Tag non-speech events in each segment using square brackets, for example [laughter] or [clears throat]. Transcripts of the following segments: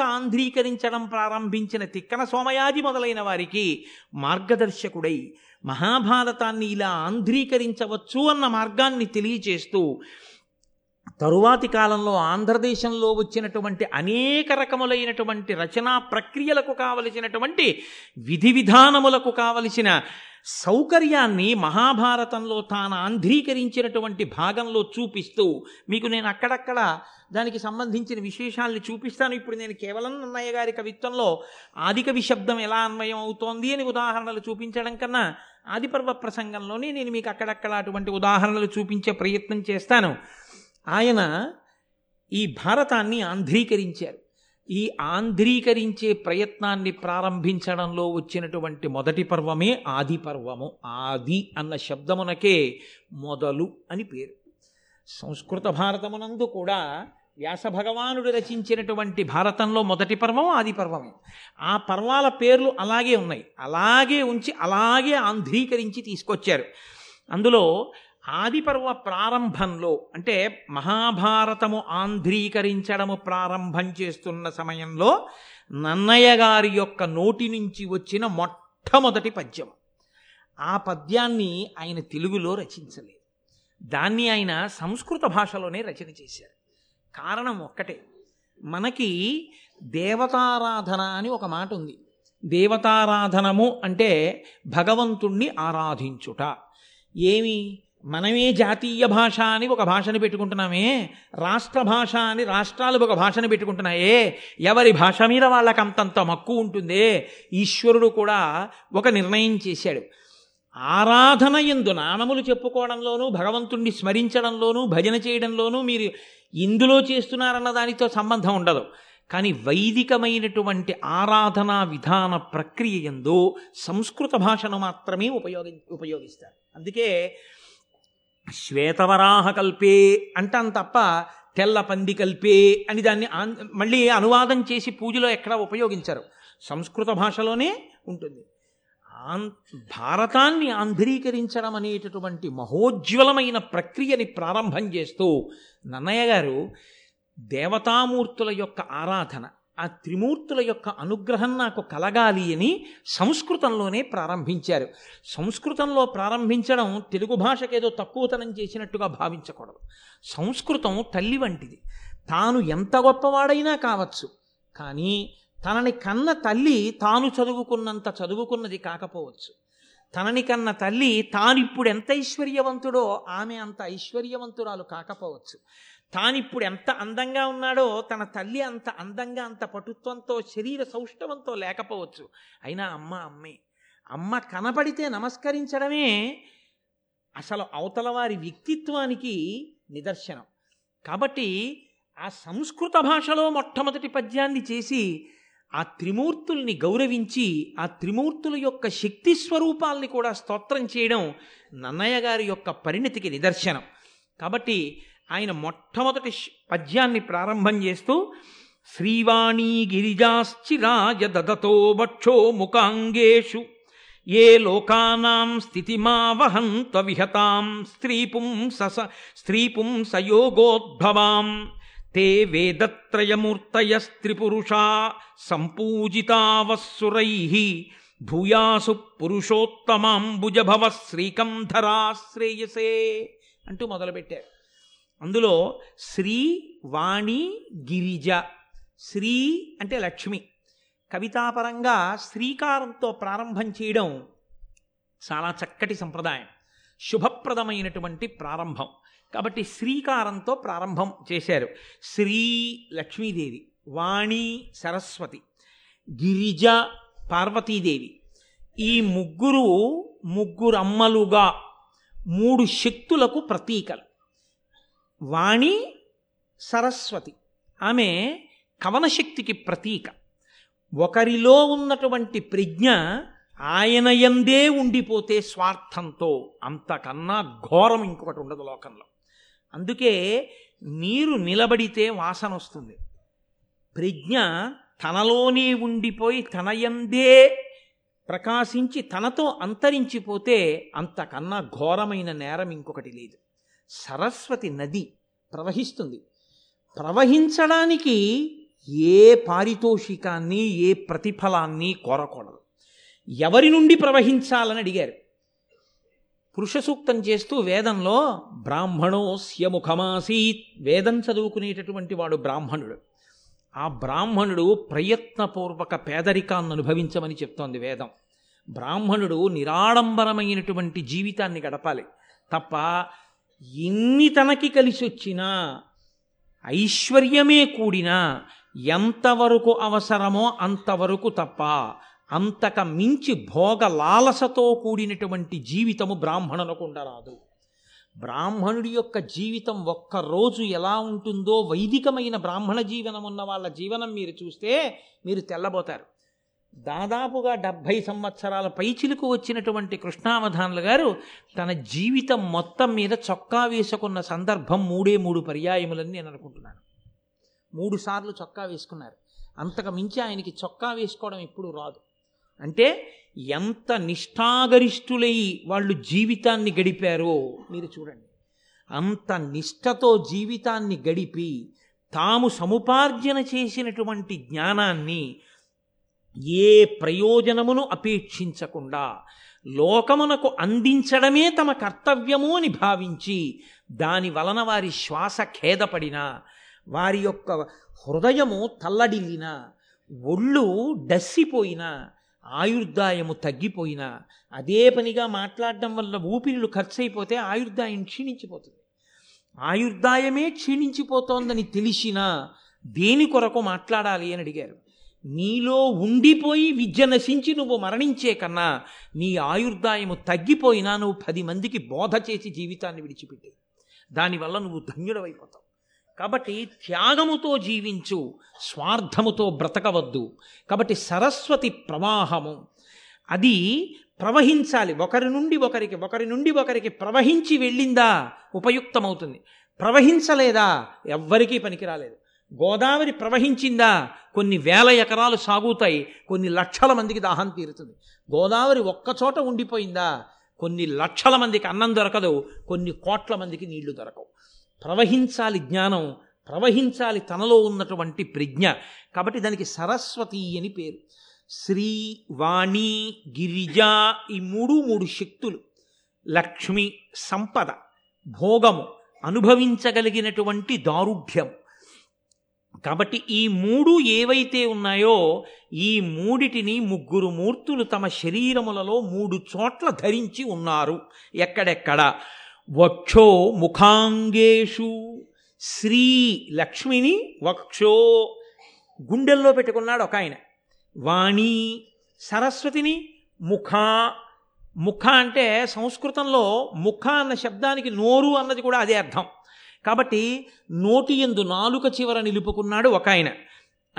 ఆంధ్రీకరించడం ప్రారంభించిన తిక్కన సోమయాజి మొదలైన వారికి మార్గదర్శకుడై మహాభారతాన్ని ఇలా ఆంధ్రీకరించవచ్చు అన్న మార్గాన్ని తెలియచేస్తూ తరువాతి కాలంలో ఆంధ్రదేశంలో వచ్చినటువంటి అనేక రకములైనటువంటి రచనా ప్రక్రియలకు కావలసినటువంటి విధి విధానములకు కావలసిన సౌకర్యాన్ని మహాభారతంలో తాను ఆంధ్రీకరించినటువంటి భాగంలో చూపిస్తూ మీకు నేను అక్కడక్కడ దానికి సంబంధించిన విశేషాల్ని చూపిస్తాను. ఇప్పుడు నేను కేవలం నన్నయ్య గారి కవిత్వంలో ఆదికవి శబ్దం ఎలా అన్వయం అవుతోంది అని ఉదాహరణలు చూపించడం కన్నా ఆదిపర్వ ప్రసంగంలోనే నేను మీకు అక్కడక్కడ అటువంటి ఉదాహరణలు చూపించే ప్రయత్నం చేస్తాను. ఆయన ఈ భారతాన్ని ఆంధ్రీకరించారు. ఈ ఆంధ్రీకరించే ప్రయత్నాన్ని ప్రారంభించడంలో వచ్చినటువంటి మొదటి పర్వమే ఆది పర్వము ఆది అన్న శబ్దమునకే మొదలు అని పేరు. సంస్కృత భారతమునందు కూడా వ్యాస భగవానుడు రచించినటువంటి భారతంలో మొదటి పర్వం ఆది పర్వమే ఆ పర్వాల పేర్లు అలాగే ఉన్నాయి. అలాగే ఉంచి అలాగే ఆంధ్రీకరించి తీసుకొచ్చారు. అందులో ఆదిపర్వ ప్రారంభంలో అంటే మహాభారతము ఆంధ్రీకరించడము ప్రారంభం చేస్తున్న సమయంలో నన్నయ్య గారి యొక్క నోటి నుంచి వచ్చిన మొట్టమొదటి పద్యం. ఆ పద్యాన్ని ఆయన తెలుగులో రచించలేదు. దాన్ని ఆయన సంస్కృత భాషలోనే రచన చేశారు. కారణం ఒక్కటే. మనకి దేవతారాధన అని ఒక మాట ఉంది. దేవతారాధనము అంటే భగవంతుణ్ణి ఆరాధించుట. ఏమి? మనమే జాతీయ భాష అని ఒక భాషను పెట్టుకుంటున్నామే. రాష్ట్ర భాష అని రాష్ట్రాలు ఒక భాషను పెట్టుకుంటున్నాయే. ఎవరి భాష మీద వాళ్ళకి అంతంత మక్కువ ఉంటుందే? ఈశ్వరుడు కూడా ఒక నిర్ణయం చేశాడు. ఆరాధన ఎందు నామములు చెప్పుకోవడంలోనూ భగవంతుణ్ణి స్మరించడంలోనూ భజన చేయడంలోనూ మీరు ఇందులో చేస్తున్నారన్న దానితో సంబంధం ఉండదు. కానీ వైదికమైనటువంటి ఆరాధనా విధాన ప్రక్రియ ఎందు సంస్కృత భాషను మాత్రమే ఉపయోగి ఉపయోగిస్తారు. అందుకే శ్వేతవరాహ కల్పే అంటాం తప్ప తెల్ల పంది కల్పే అని దాన్ని మళ్ళీ అనువాదం చేసి పూజలో ఎక్కడ ఉపయోగించరు. సంస్కృత భాషలోనే ఉంటుంది. ఆన్ భారతాన్ని ఆంధ్రీకరించడం అనేటటువంటి మహోజ్వలమైన ప్రక్రియని ప్రారంభం చేస్తూ నన్నయ్య గారు దేవతామూర్తుల యొక్క ఆరాధన ఆ త్రిమూర్తుల యొక్క అనుగ్రహం నాకు కలగాలి అని సంస్కృతంలోనే ప్రారంభించారు. సంస్కృతంలో ప్రారంభించడం తెలుగు భాషకేదో తక్కువతనం చేసినట్టుగా భావించకూడదు. సంస్కృతం తల్లి వంటిది. తాను ఎంత గొప్పవాడైనా కావచ్చు కానీ తనని కన్న తల్లి తాను చదువుకున్నంత చదువుకున్నది కాకపోవచ్చు. తనని కన్న తల్లి తానిప్పుడు ఎంత ఐశ్వర్యవంతుడో ఆమె అంత ఐశ్వర్యవంతురాలు కాకపోవచ్చు. తానిప్పుడు ఎంత అందంగా ఉన్నాడో తన తల్లి అంత అందంగా అంత పటుత్వంతో శరీర సౌష్ఠవంతో లేకపోవచ్చు. అయినా అమ్మ అమ్మే అమ్మ కనపడితే నమస్కరించడమే అసలు అవతల వారి వ్యక్తిత్వానికి నిదర్శనం. కాబట్టి ఆ సంస్కృత భాషలో మొట్టమొదటి పద్యాన్ని చేసి ఆ త్రిమూర్తుల్ని గౌరవించి ఆ త్రిమూర్తుల యొక్క శక్తి స్వరూపాల్ని కూడా స్తోత్రం చేయడం నన్నయ్య గారి యొక్క పరిణతికి నిదర్శనం. కాబట్టి ఆయన మొట్టమొదటి పద్యాన్ని ప్రారంభం చేస్తూ శ్రీవాణీ గిరిజాశ్చిరాయ దదతో భక్షో ముఖాంగేషు ఏ లోకానాం స్థితిమావహంత విహతాం స్త్రీపుంస స్త్రీపుంసయోగోద్భవాం. తే వేదత్రయమూర్తయస్త్రిపురుషా సంపూజితావస్సురై భూయాసు పురుషోత్తమాంబుజభవ శ్రీకంధరాశ్రేయసే అంటూ మొదలుపెట్టారు. అందులో శ్రీ వాణి గిరిజ శ్రీ అంటే లక్ష్మి. కవితాపరంగా శ్రీకారంతో ప్రారంభం చేయడం చాలా చక్కటి సంప్రదాయం. శుభప్రదమైనటువంటి ప్రారంభం. కాబట్టి శ్రీకారంతో ప్రారంభం చేశారు. శ్రీ లక్ష్మీదేవి వాణి సరస్వతి గిరిజ పార్వతీదేవి. ఈ ముగ్గురు ముగ్గురు అమ్మలుగా మూడు శక్తులకు ప్రతీకలు. వాణి సరస్వతి. ఆమె కవనశక్తికి ప్రతీక. ఒకరిలో ఉన్నటువంటి ప్రజ్ఞ ఆయనయందే ఉండిపోతే స్వార్థంతో. అంతకన్నా ఘోరం ఇంకొకటి ఉండదు లోకంలో. అందుకే నీరు నిలబడితే వాసన వస్తుంది. ప్రజ్ఞ తనలోనే ఉండిపోయి తనయందే ప్రకాశించి తనతో అంతరించిపోతే అంతకన్నా ఘోరమైన నేరం ఇంకొకటి లేదు. సరస్వతి నది ప్రవహిస్తుంది. ప్రవహించడానికి ఏ పారితోషికాన్ని ఏ ప్రతిఫలాన్ని కోరకూడదు. ఎవరి నుండి ప్రవహించాలని అడిగారు? పురుషసూక్తం చేస్తూ వేదంలో బ్రాహ్మణోస్య ముఖమాసీత్. వేదం చదువుకునేటటువంటి వాడు బ్రాహ్మణుడు. ఆ బ్రాహ్మణుడు ప్రయత్నపూర్వక పేదరికాన్ని అనుభవించమని చెప్తోంది వేదం. బ్రాహ్మణుడు నిరాడంబరమైనటువంటి జీవితాన్ని గడపాలి. తప్ప ఎన్ని తనకి కలిసి వచ్చినా ఐశ్వర్యమే కూడినా ఎంతవరకు అవసరమో అంతవరకు తప్ప అంతక మించి భోగ లాలసతో కూడినటువంటి జీవితము బ్రాహ్మణులకు ఉండరాదు. బ్రాహ్మణుడి యొక్క జీవితం ఒక్క రోజు ఎలా ఉంటుందో వైదికమైన బ్రాహ్మణ జీవనం ఉన్న వాళ్ళ జీవనం మీరు చూస్తే మీరు తెల్లబోతారు. దాదాపుగా డెబ్భై సంవత్సరాల పైచిలకు వచ్చినటువంటి కృష్ణావధానులు గారు తన జీవితం మొత్తం మీద చొక్కా వేసుకున్న సందర్భం మూడే మూడు పర్యాయములని నేను అనుకుంటున్నాను. మూడు సార్లు చొక్కా వేసుకున్నారు. అంతకు మించి ఆయనకి చొక్కా వేసుకోవడం ఎప్పుడు రాదు. అంటే ఎంత నిష్ఠాగరిష్ఠులై వాళ్ళు జీవితాన్ని గడిపారో మీరు చూడండి. అంత నిష్ఠతో జీవితాన్ని గడిపి తాము సముపార్జన చేసినటువంటి జ్ఞానాన్ని ఏ ప్రయోజనమును అపేక్షించకుండా లోకమునకు అందించడమే తమ కర్తవ్యము అని భావించి దాని వలన వారి శ్వాస ఖేదపడినా వారి యొక్క హృదయము తల్లడిల్లిన ఒళ్ళు డస్సిపోయినా ఆయుర్దాయము తగ్గిపోయినా అదే పనిగా మాట్లాడడం వల్ల ఊపిరిలు ఖర్చయిపోతే ఆయుర్దాయం క్షీణించిపోతుంది. ఆయుర్దాయమే క్షీణించిపోతోందని తెలిసినా దేని కొరకు మాట్లాడాలి అని అడిగారు. నీలో ఉండిపోయి విద్య నశించి నువ్వు మరణించే కన్నా నీ ఆయుర్దాయము తగ్గిపోయినా నువ్వు పది మందికి బోధ చేసి జీవితాన్ని విడిచిపెట్టి. దానివల్ల నువ్వు ధన్యుడవైపోతావు. కాబట్టి త్యాగముతో జీవించు స్వార్థముతో బ్రతకవద్దు. కాబట్టి సరస్వతి ప్రవాహము. అది ప్రవహించాలి. ఒకరి నుండి ఒకరికి ఒకరి నుండి ఒకరికి ప్రవహించి వెళ్ళిందా ఉపయుక్తమవుతుంది. ప్రవహించలేదా ఎవ్వరికీ పనికిరాలేదు. గోదావరి ప్రవహించిందా కొన్ని వేల ఎకరాలు సాగుతాయి కొన్ని లక్షల మందికి దాహం తీరుతుంది. గోదావరి ఒక్కచోట ఉండిపోయిందా కొన్ని లక్షల మందికి అన్నం దొరకదు కొన్ని కోట్ల మందికి నీళ్ళు దొరకవు. ప్రవహించాలి జ్ఞానం ప్రవహించాలి తనలో ఉన్నటువంటి ప్రజ్ఞ. కాబట్టి దానికి సరస్వతి అని పేరు. శ్రీ వాణి గిరిజ ఈ మూడు మూడు శక్తులు. లక్ష్మి సంపద భోగము అనుభవించగలిగినటువంటి దారుఢ్యం. కాబట్టి ఈ మూడు ఏవైతే ఉన్నాయో ఈ మూడిటిని ముగ్గురు మూర్తులు తమ శరీరములలో మూడు చోట్ల ధరించి ఉన్నారు. ఎక్కడెక్కడ? వక్షో ముఖాంగేషు. శ్రీ లక్ష్మిని వక్షో గుండెల్లో పెట్టుకున్నాడు ఒక ఆయన. వాణి సరస్వతిని ముఖ ముఖ అంటే సంస్కృతంలో ముఖ అన్న శబ్దానికి నోరు అన్నది కూడా అదే అర్థం. కాబట్టి నోటి ఎందు నాలుక చివర నిలుపుకున్నాడు ఒక ఆయన.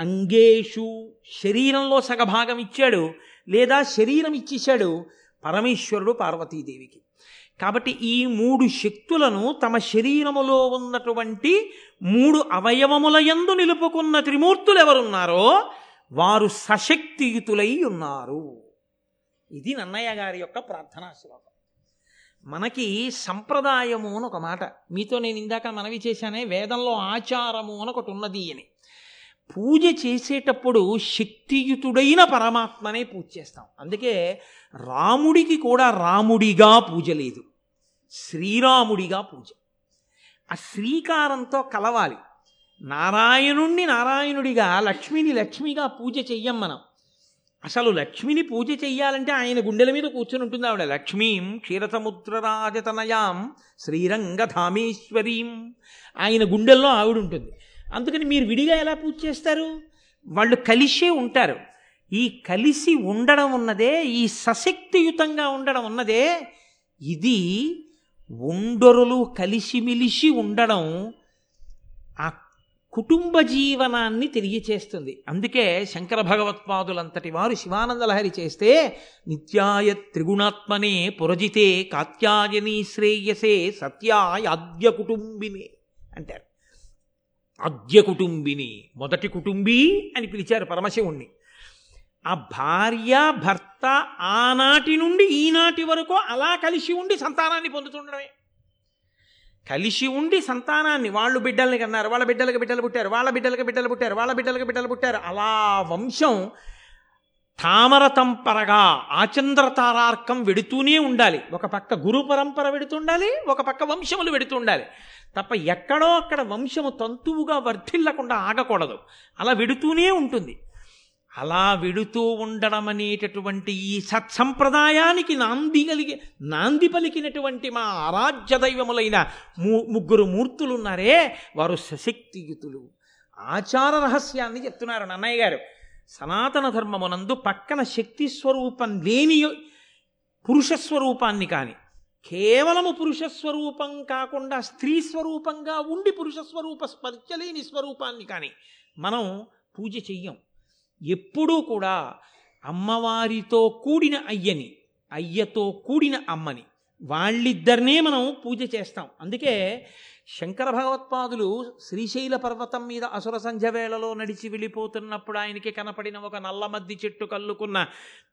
అంగేషు శరీరంలో సగభాగం ఇచ్చాడు లేదా శరీరం ఇచ్చేశాడు పరమేశ్వరుడు పార్వతీదేవికి. కాబట్టి ఈ మూడు శక్తులను తమ శరీరములో ఉన్నటువంటి మూడు అవయవముల యందు నిలుపుకున్న త్రిమూర్తులు ఎవరున్నారో వారు సశక్తియుతులై ఉన్నారు. ఇది నన్నయ్య గారి యొక్క ప్రార్థనా శ్లోకం. మనకి సంప్రదాయము అని ఒక మాట. మీతో నేను ఇందాక మనవి చేశానే వేదంలో ఆచారము అని ఒకటి ఉన్నది అని. పూజ చేసేటప్పుడు శక్తియుతుడైన పరమాత్మనే పూజ చేస్తాం. అందుకే రాముడికి కూడా రాముడిగా పూజ లేదు. శ్రీరాముడిగా పూజ. ఆ శ్రీకారంతో కలవాలి. నారాయణుణ్ణి నారాయణుడిగా లక్ష్మిని లక్ష్మిగా పూజ చెయ్యం మనం. అసలు లక్ష్మిని పూజ చెయ్యాలంటే ఆయన గుండెల మీద కూర్చొని ఉంటుంది ఆవిడ. లక్ష్మీం క్షీరసముద్రరాజతనయాం శ్రీరంగధామేశ్వరీం. ఆయన గుండెల్లో ఆవిడ ఉంటుంది. అందుకని మీరు విడిగా ఎలా పూజ చేస్తారు? వాళ్ళు కలిసే ఉంటారు. ఈ కలిసి ఉండడం ఉన్నదే ఈ సశక్తియుతంగా ఉండడం ఉన్నదే ఇది ఉండొరులు కలిసిమిలిసి ఉండడం ఆ కుటుంబ జీవనాన్ని తెలియచేస్తుంది. అందుకే శంకర భగవత్పాదులంతటి వారు శివానందలహరి చేస్తే నిత్యాయ త్రిగుణాత్మనే పురజితే కాత్యాయని శ్రేయసే సత్యాయ కుటుంబిని అంటారు. ఆద్య కుటుంబిని మొదటి కుటుంబీ అని పిలిచారు పరమశివుణ్ణి. ఆ భార్య భర్త ఆనాటి నుండి ఈనాటి వరకు అలా కలిసి ఉండి సంతానాన్ని పొందుతుండడమే. కలిసి ఉండి సంతానాన్ని వాళ్ళు బిడ్డల్ని కన్నారు వాళ్ళ బిడ్డలకు బిడ్డలు పుట్టారు వాళ్ళ బిడ్డలకు బిడ్డలు పుట్టారు వాళ్ళ బిడ్డలకు బిడ్డలు పుట్టారు. అలా వంశం తామర తంపరగా ఆచంద్ర తారార్కం వెడుతూనే ఉండాలి. ఒక పక్క గురు పరంపర వెడుతుండాలి ఒక పక్క వంశములు వెడుతుండాలి. తప్ప ఎక్కడో అక్కడ వంశము తంతువుగా వర్ధిల్లకుండా ఆగకూడదు. అలా వెడుతూనే ఉంటుంది. అలా వెడుతూ ఉండడం అనేటటువంటి ఈ సత్సంప్రదాయానికి నాంది కలిగి నాంది పలికినటువంటి మా ఆరాధ్య దైవములైన ము- ముగ్గురు మూర్తులున్నారే వారు సశక్తియుతులు. ఆచార రహస్యాన్ని చెప్తున్నారు నన్నయ్య గారు. సనాతన ధర్మమునందు పక్కన శక్తి స్వరూపం లేని పురుష స్వరూపాన్ని కానీ కేవలము పురుష స్వరూపం కాకుండా స్త్రీ స్వరూపంగా ఉండి పురుష స్వరూప స్వరూపాన్ని కానీ మనం పూజ చెయ్యం. ఎప్పుడూ కూడా అమ్మవారితో కూడిన అయ్యని అయ్యతో కూడిన అమ్మని వాళ్ళిద్దరినే మనం పూజ చేస్తాం. అందుకే శంకర భగవత్పాదులు శ్రీశైల పర్వతం మీద అసుర సంధ్య వేళలో నడిచి వెళ్ళిపోతున్నప్పుడు ఆయనకి కనపడిన ఒక నల్లమద్ది చెట్టు కల్లుకున్న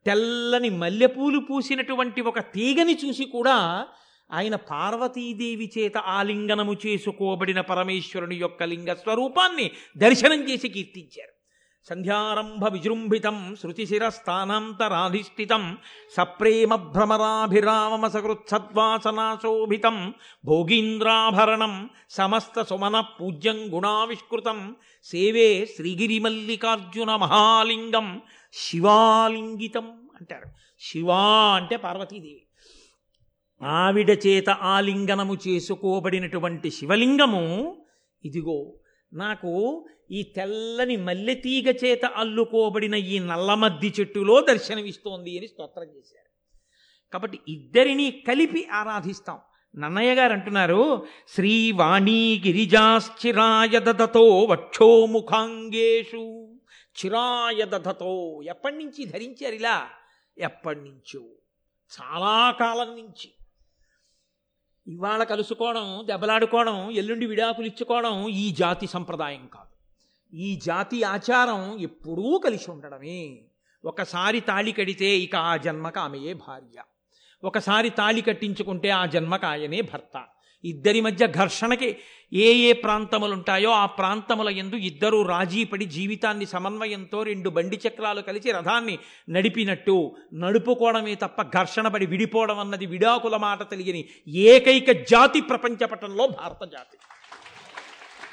తెల్లని మల్లెపూలు పూసినటువంటి ఒక తీగని చూసి కూడా ఆయన పార్వతీదేవి చేత ఆలింగనము చేసుకోబడిన పరమేశ్వరుని యొక్క లింగ స్వరూపాన్ని దర్శనం చేసి కీర్తించారు. సంధ్యారంభ విజృంభితం శృతిశిరస్థానాంతరాధిష్ఠితం సప్రేమ భ్రమరాభిరామ సకృత్సద్వాసనాశోభితం భోగీంద్రాభరణం సమస్త సుమన పూజ్యం గుణావిష్కృతం సేవే శ్రీగిరిమల్లికార్జున మహాలింగం శివాలింగితం అంటారు. శివా అంటే పార్వతీదేవి. ఆవిడ చేత ఆలింగనము చేసుకోబడినటువంటి శివలింగము ఇదిగో నాకు ఈ తెల్లని మల్లెతీగ చేత అల్లుకోబడిన ఈ నల్లమద్ది చెట్టులో దర్శనమిస్తోంది అని స్తోత్రం చేశారు. కాబట్టి ఇద్దరిని కలిపి ఆరాధిస్తాం. నన్నయ్య గారు అంటున్నారు శ్రీవాణీ గిరిజాశ్చిరాయ దదతో వక్షోముఖాంగేషు చిరాయ దధతో ఎప్పటి నుంచి ధరించారు ఇలా? ఎప్పటి నుంచో? చాలా కాలం నుంచి. ఇవాళ కలుసుకోవడం దెబ్బలాడుకోవడం ఎల్లుండి విడాకులు ఇచ్చుకోవడం ఈ జాతి సంప్రదాయం కాదు. ఈ జాతి ఆచారం ఎప్పుడూ కలిసి ఉండడమే. ఒకసారి తాళి కడితే ఇక ఆ జన్మకు ఆమెయే భార్య. ఒకసారి తాళి కట్టించుకుంటే ఆ జన్మకు ఆయనే భర్త. ఇద్దరి మధ్య ఘర్షణకి ఏ ఏ ప్రాంతములుంటాయో ఆ ప్రాంతముల ఎందు ఇద్దరూ రాజీపడి జీవితాన్ని సమన్వయంతో రెండు బండి చక్రాలు కలిసి రథాన్ని నడిపినట్టు నడుపుకోవడమే తప్ప ఘర్షణ పడి విడిపోవడం అన్నది విడాకుల మాట తెలియని ఏకైక జాతి ప్రపంచ పటంలో భారత జాతి.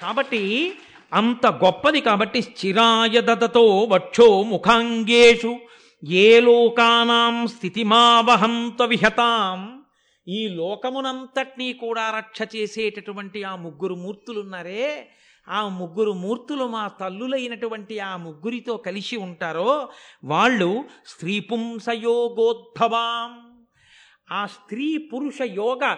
కాబట్టి అంత గొప్పది కాబట్టి స్థిరాయ దదతో వక్షో ముఖాంగేషు ఏ లోకానాం స్థితిమావహంత విహతాం ఈ లోకమునంతటినీ కూడా రక్ష చేసేటటువంటి ఆ ముగ్గురు మూర్తులున్నారే ఆ ముగ్గురు మూర్తులు మా తల్లులైనటువంటి ఆ ముగ్గురితో కలిసి ఉంటారో వాళ్ళు స్త్రీ పుంసయోగోద్భవాం. ఆ స్త్రీ పురుష యోగ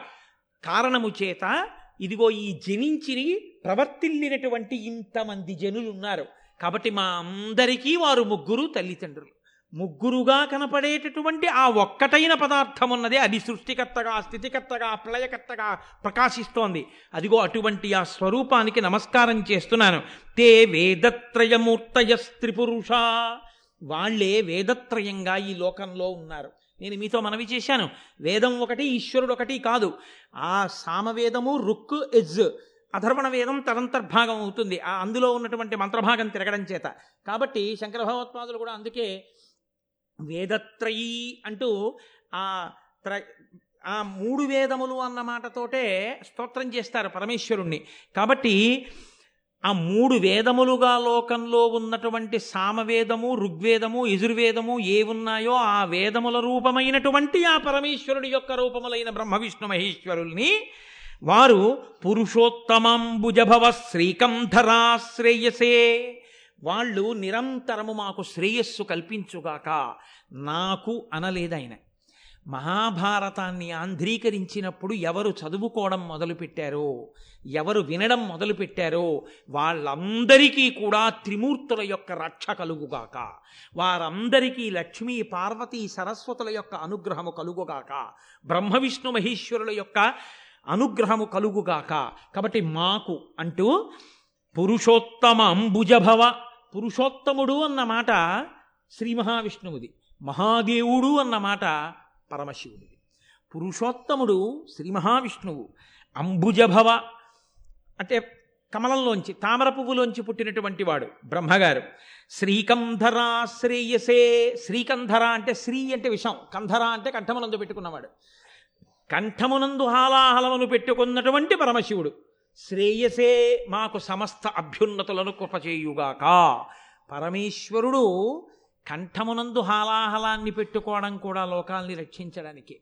కారణము చేత ఇదిగో ఈ జనించిని ప్రవర్తిల్లినటువంటి ఇంతమంది జనులు ఉన్నారు కాబట్టి మా అందరికీ వారు ముగ్గురు తల్లిదండ్రులు. ముగ్గురుగా కనపడేటటువంటి ఆ ఒక్కటైన పదార్థం ఉన్నది అది సృష్టికర్తగా స్థితికర్తగా ప్రళయకర్తగా ప్రకాశిస్తోంది. అదిగో అటువంటి ఆ స్వరూపానికి నమస్కారం చేస్తున్నాను. తే వేదత్రయమూర్తయ స్త్రిపురుష. వాళ్ళే వేదత్రయంగా ఈ లోకంలో ఉన్నారు. నేను మీతో మనవి చేశాను. వేదం ఒకటి ఈశ్వరుడు ఒకటి కాదు. ఆ సామవేదము రుక్ ఎజ్ అధర్వణ వేదం తదంతర్భాగం అవుతుంది. ఆ అందులో ఉన్నటువంటి మంత్రభాగం తిరగడం చేత. కాబట్టి శంకర భగవత్పాదులు కూడా అందుకే వేదత్రయీ అంటూ ఆ త్ర ఆ మూడు వేదములు అన్న మాటతోటే స్తోత్రం చేస్తారు పరమేశ్వరుణ్ణి. కాబట్టి ఆ మూడు వేదములుగా లోకంలో ఉన్నటువంటి సామవేదము ఋగ్వేదము యజుర్వేదము ఏ ఉన్నాయో ఆ వేదముల రూపమైనటువంటి ఆ పరమేశ్వరుడి యొక్క రూపములైన బ్రహ్మ విష్ణు మహేశ్వరుల్ని వారు పురుషోత్తమంబుజభవ శ్రీకంధరా శ్రేయసే వాళ్ళు నిరంతరము మాకు శ్రేయస్సు కల్పించుగాక నాకు అనలేదాయన మహాభారతాన్ని ఆంధ్రీకరించినప్పుడు ఎవరు చదువుకోవడం మొదలుపెట్టారో ఎవరు వినడం మొదలుపెట్టారో వాళ్ళందరికీ కూడా త్రిమూర్తుల యొక్క రక్ష కలుగుగాక వారందరికీ లక్ష్మీ పార్వతీ సరస్వతుల యొక్క అనుగ్రహము కలుగుగాక బ్రహ్మ విష్ణు మహేశ్వరుల యొక్క అనుగ్రహము కలుగుగాక. కాబట్టి మాకు అంటూ పురుషోత్తమ అంబుజభవ పురుషోత్తముడు అన్న మాట శ్రీ మహావిష్ణువుది మహాదేవుడు అన్న మాట పరమశివుడిది. పురుషోత్తముడు శ్రీ మహావిష్ణువు అంబుజభవ అంటే కమలంలోంచి తామర పువ్వులోంచి పుట్టినటువంటి వాడు బ్రహ్మగారు. శ్రీకంధర శ్రేయసే శ్రీకంధర అంటే శ్రీ అంటే విషం కంధర అంటే కంఠమునందు పెట్టుకున్నవాడు. కంఠమునందు హాలాహలమును పెట్టుకున్నటువంటి పరమశివుడు. శ్రేయసే మాకు సమస్త అభ్యున్నతులను కృపచేయుగాక. పరమేశ్వరుడు కంఠమునందు హాలాహలాన్ని పెట్టుకోవడం కూడా లోకాల్ని రక్షించడానికి.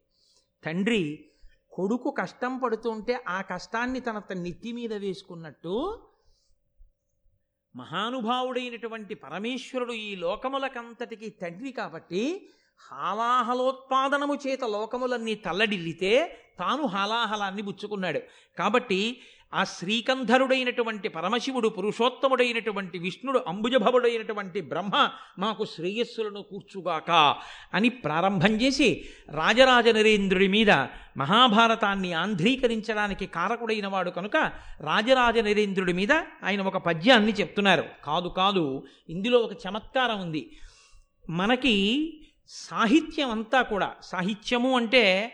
తండ్రి కొడుకు కష్టం పడుతుంటే ఆ కష్టాన్ని తన తన నెత్తి మీద వేసుకున్నట్టు మహానుభావుడైనటువంటి పరమేశ్వరుడు ఈ లోకములకంతటికి తండ్రి కాబట్టి హాలాహలోత్పాదనము చేత లోకములన్నీ తల్లడిల్లితే తాను హాలాహలాన్ని బుచ్చుకున్నాడు. కాబట్టి ఆ శ్రీకంధరుడైనటువంటి పరమశివుడు పురుషోత్తముడైనటువంటి విష్ణుడు అంబుజభవుడైనటువంటి బ్రహ్మ మాకు శ్రేయస్సులను కూర్చుగాక అని ప్రారంభం చేసి రాజరాజ నరేంద్రుడి మీద మహాభారతాన్ని ఆంధ్రీకరించడానికి కారకుడైన వాడు కనుక రాజరాజ నరేంద్రుడి మీద ఆయన ఒక పద్యాన్ని చెప్తున్నారు. కాదు కాదు ఇందులో ఒక చమత్కారం ఉంది. మనకి సాహిత్యం అంతా కూడా సాహిత్యము అంటే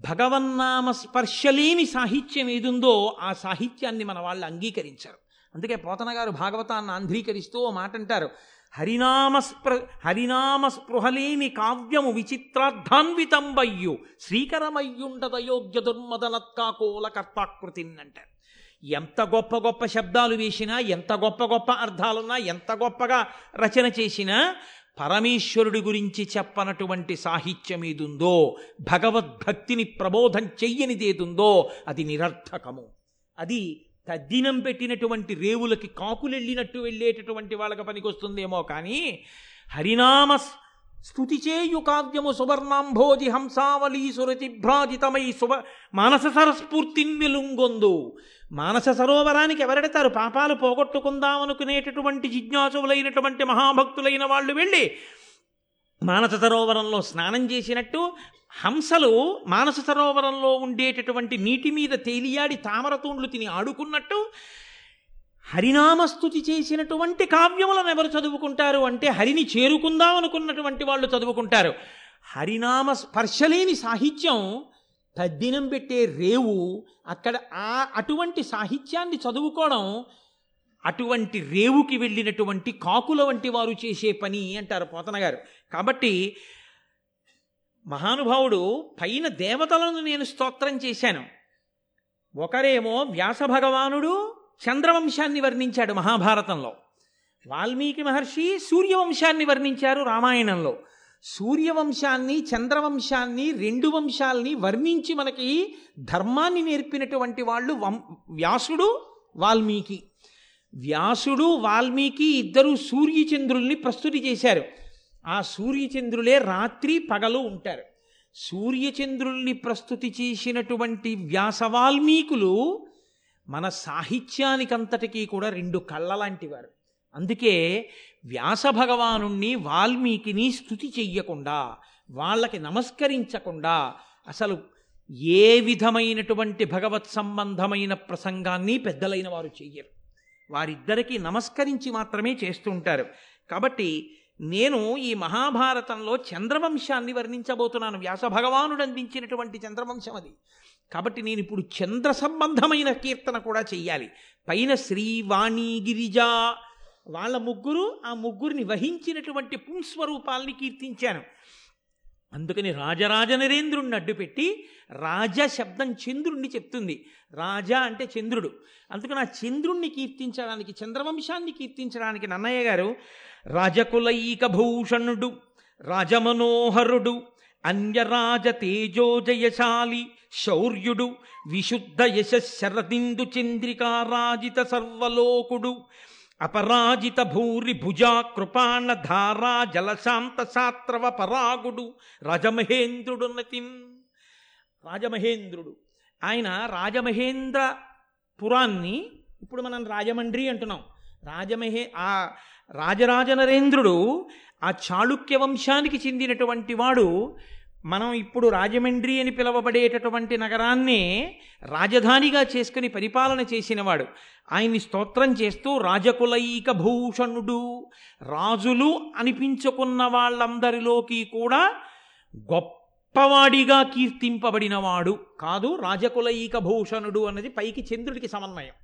భగవన్నామ స్పర్శలేని సాహిత్యం ఏదుందో ఆ సాహిత్యాన్ని మన వాళ్ళు అంగీకరించారు. అందుకే పోతన గారు భాగవతాన్ని ఆంధ్రీకరిస్తూ ఓ మాట అంటారు హరినామ స్పృ హరినామ స్పృహలేని కావ్యము విచిత్రార్థాన్వితంబయ్యు శ్రీకరమయ్యుండదయోగ్య దుర్మదనత్కాకోల కర్తాకృతిన్ అంటారు ఎంత గొప్ప గొప్ప శబ్దాలు వేసినా ఎంత గొప్ప గొప్ప అర్థాలున్నా ఎంత గొప్పగా రచన చేసినా పరమేశ్వరుడి గురించి చెప్పనటువంటి సాహిత్యం ఏదుందో భగవద్భక్తిని ప్రబోధం చెయ్యనిదేదుందో అది నిరర్థకము. అది తద్దినం పెట్టినటువంటి రేవులకి కాకులెళ్ళినట్టు వెళ్ళేటటువంటి వాళ్ళకి పనికొస్తుందేమో కానీ హరినామ స్తుతి చేయు కావ్యము సువర్ణాంభోజి హంసావళీ సురతిభ్రాజితమై సువ మానస సరస్ఫూర్తిని వెలుంగొందు మానస సరోవరానికి ఎవరెడతారు? పాపాలు పోగొట్టుకుందామనుకునేటటువంటి జిజ్ఞాసులైనటువంటి మహాభక్తులైన వాళ్ళు వెళ్ళి మానస సరోవరంలో స్నానం చేసినట్టు హంసలు మానస సరోవరంలో ఉండేటటువంటి నీటి మీద తేలియాడి తామరతూండ్లు తిని ఆడుకున్నట్టు హరినామస్తుతి చేసినటువంటి కావ్యములను ఎవరు చదువుకుంటారు అంటే హరిని చేరుకుందాం అనుకున్నటువంటి వాళ్ళు చదువుకుంటారు. హరినామ స్పర్శలేని సాహిత్యం తద్దినం పెట్టే రేవు అక్కడ ఆ అటువంటి సాహిత్యాన్ని చదువుకోవడం అటువంటి రేవుకి వెళ్ళినటువంటి కాకుల వంటి వారు చేసే పని అంటారు పోతన గారు. కాబట్టి మహానుభావుడు పైన దేవతలను నేను స్తోత్రం చేశాను. ఒకరేమో వ్యాస భగవానుడు చంద్రవంశాన్ని వర్ణించాడు మహాభారతంలో. వాల్మీకి మహర్షి సూర్యవంశాన్ని వర్ణించారు రామాయణంలో. సూర్యవంశాన్ని చంద్రవంశాన్ని రెండు వంశాల్ని వర్ణించి మనకి ధర్మాన్ని నేర్పినటువంటి వాళ్ళు వం వ్యాసుడు వాల్మీకి. వ్యాసుడు వాల్మీకి ఇద్దరు సూర్యచంద్రుల్ని ప్రస్తుతి చేశారు. ఆ సూర్యచంద్రులే రాత్రి పగలు ఉంటారు. సూర్యచంద్రుల్ని ప్రస్తుతి చేసినటువంటి వ్యాస వాల్మీకులు మన సాహిత్యానికంతటికీ కూడా రెండు కళ్ళ లాంటివారు అందుకే వ్యాస భగవాను వాల్మీకిని స్థుతి చెయ్యకుండా వాళ్ళకి నమస్కరించకుండా అసలు ఏ విధమైనటువంటి భగవత్ సంబంధమైన ప్రసంగాన్ని పెద్దలైన వారు చెయ్యరు. వారిద్దరికీ నమస్కరించి మాత్రమే చేస్తుంటారు కాబట్టి నేను ఈ మహాభారతంలో చంద్రవంశాన్ని వర్ణించబోతున్నాను. వ్యాస భగవానుడు అందించినటువంటి చంద్రవంశం అది. కాబట్టి నేను ఇప్పుడు చంద్ర సంబంధమైన కీర్తన కూడా చెయ్యాలి. పైన శ్రీవాణి గిరిజా వాళ్ళ ముగ్గురు ఆ ముగ్గురిని వహించినటువంటి పుంస్వరూపాల్ని కీర్తించాను. అందుకని రాజరాజ నరేంద్రుణ్ణి అడ్డుపెట్టి రాజ శబ్దం చంద్రుణ్ణి చెప్తుంది. రాజా అంటే చంద్రుడు. అందుకని ఆ చంద్రుణ్ణి కీర్తించడానికి చంద్రవంశాన్ని కీర్తించడానికి నన్నయ్య గారు రాజకులైక భూషణుడు రాజమనోహరుడు అన్యరాజ తేజోజయశాలి శౌర్యుడు విశుద్ధ యశరదిందు చంద్రికారాజిత సర్వలోకుడు అపరాజిత భూరి భుజా కృపాణ ధారా జలశాంత శాత్రవ పరాగుడు రాజమహేంద్రుడు నతిం. రాజమహేంద్రుడు. ఆయన రాజమహేంద్ర పురాన్ని ఇప్పుడు మనం రాజమండ్రి అంటున్నాం. రాజమహే ఆ రాజరాజ నరేంద్రుడు ఆ చాళుక్య వంశానికి చెందినటువంటి వాడు మనం ఇప్పుడు రాజమండ్రి అని పిలువబడేటటువంటి నగరాన్నే రాజధానిగా చేసుకుని పరిపాలన చేసినవాడు. ఆయన్ని స్తోత్రం చేస్తూ రాజకులైక భూషణుడు రాజులు అనిపించుకున్న వాళ్ళందరిలోకి కూడా గొప్పవాడిగా కీర్తింపబడినవాడు కాదు రాజకులైక భూషణుడు అన్నది పైకి చంద్రుడికి సమన్వయం.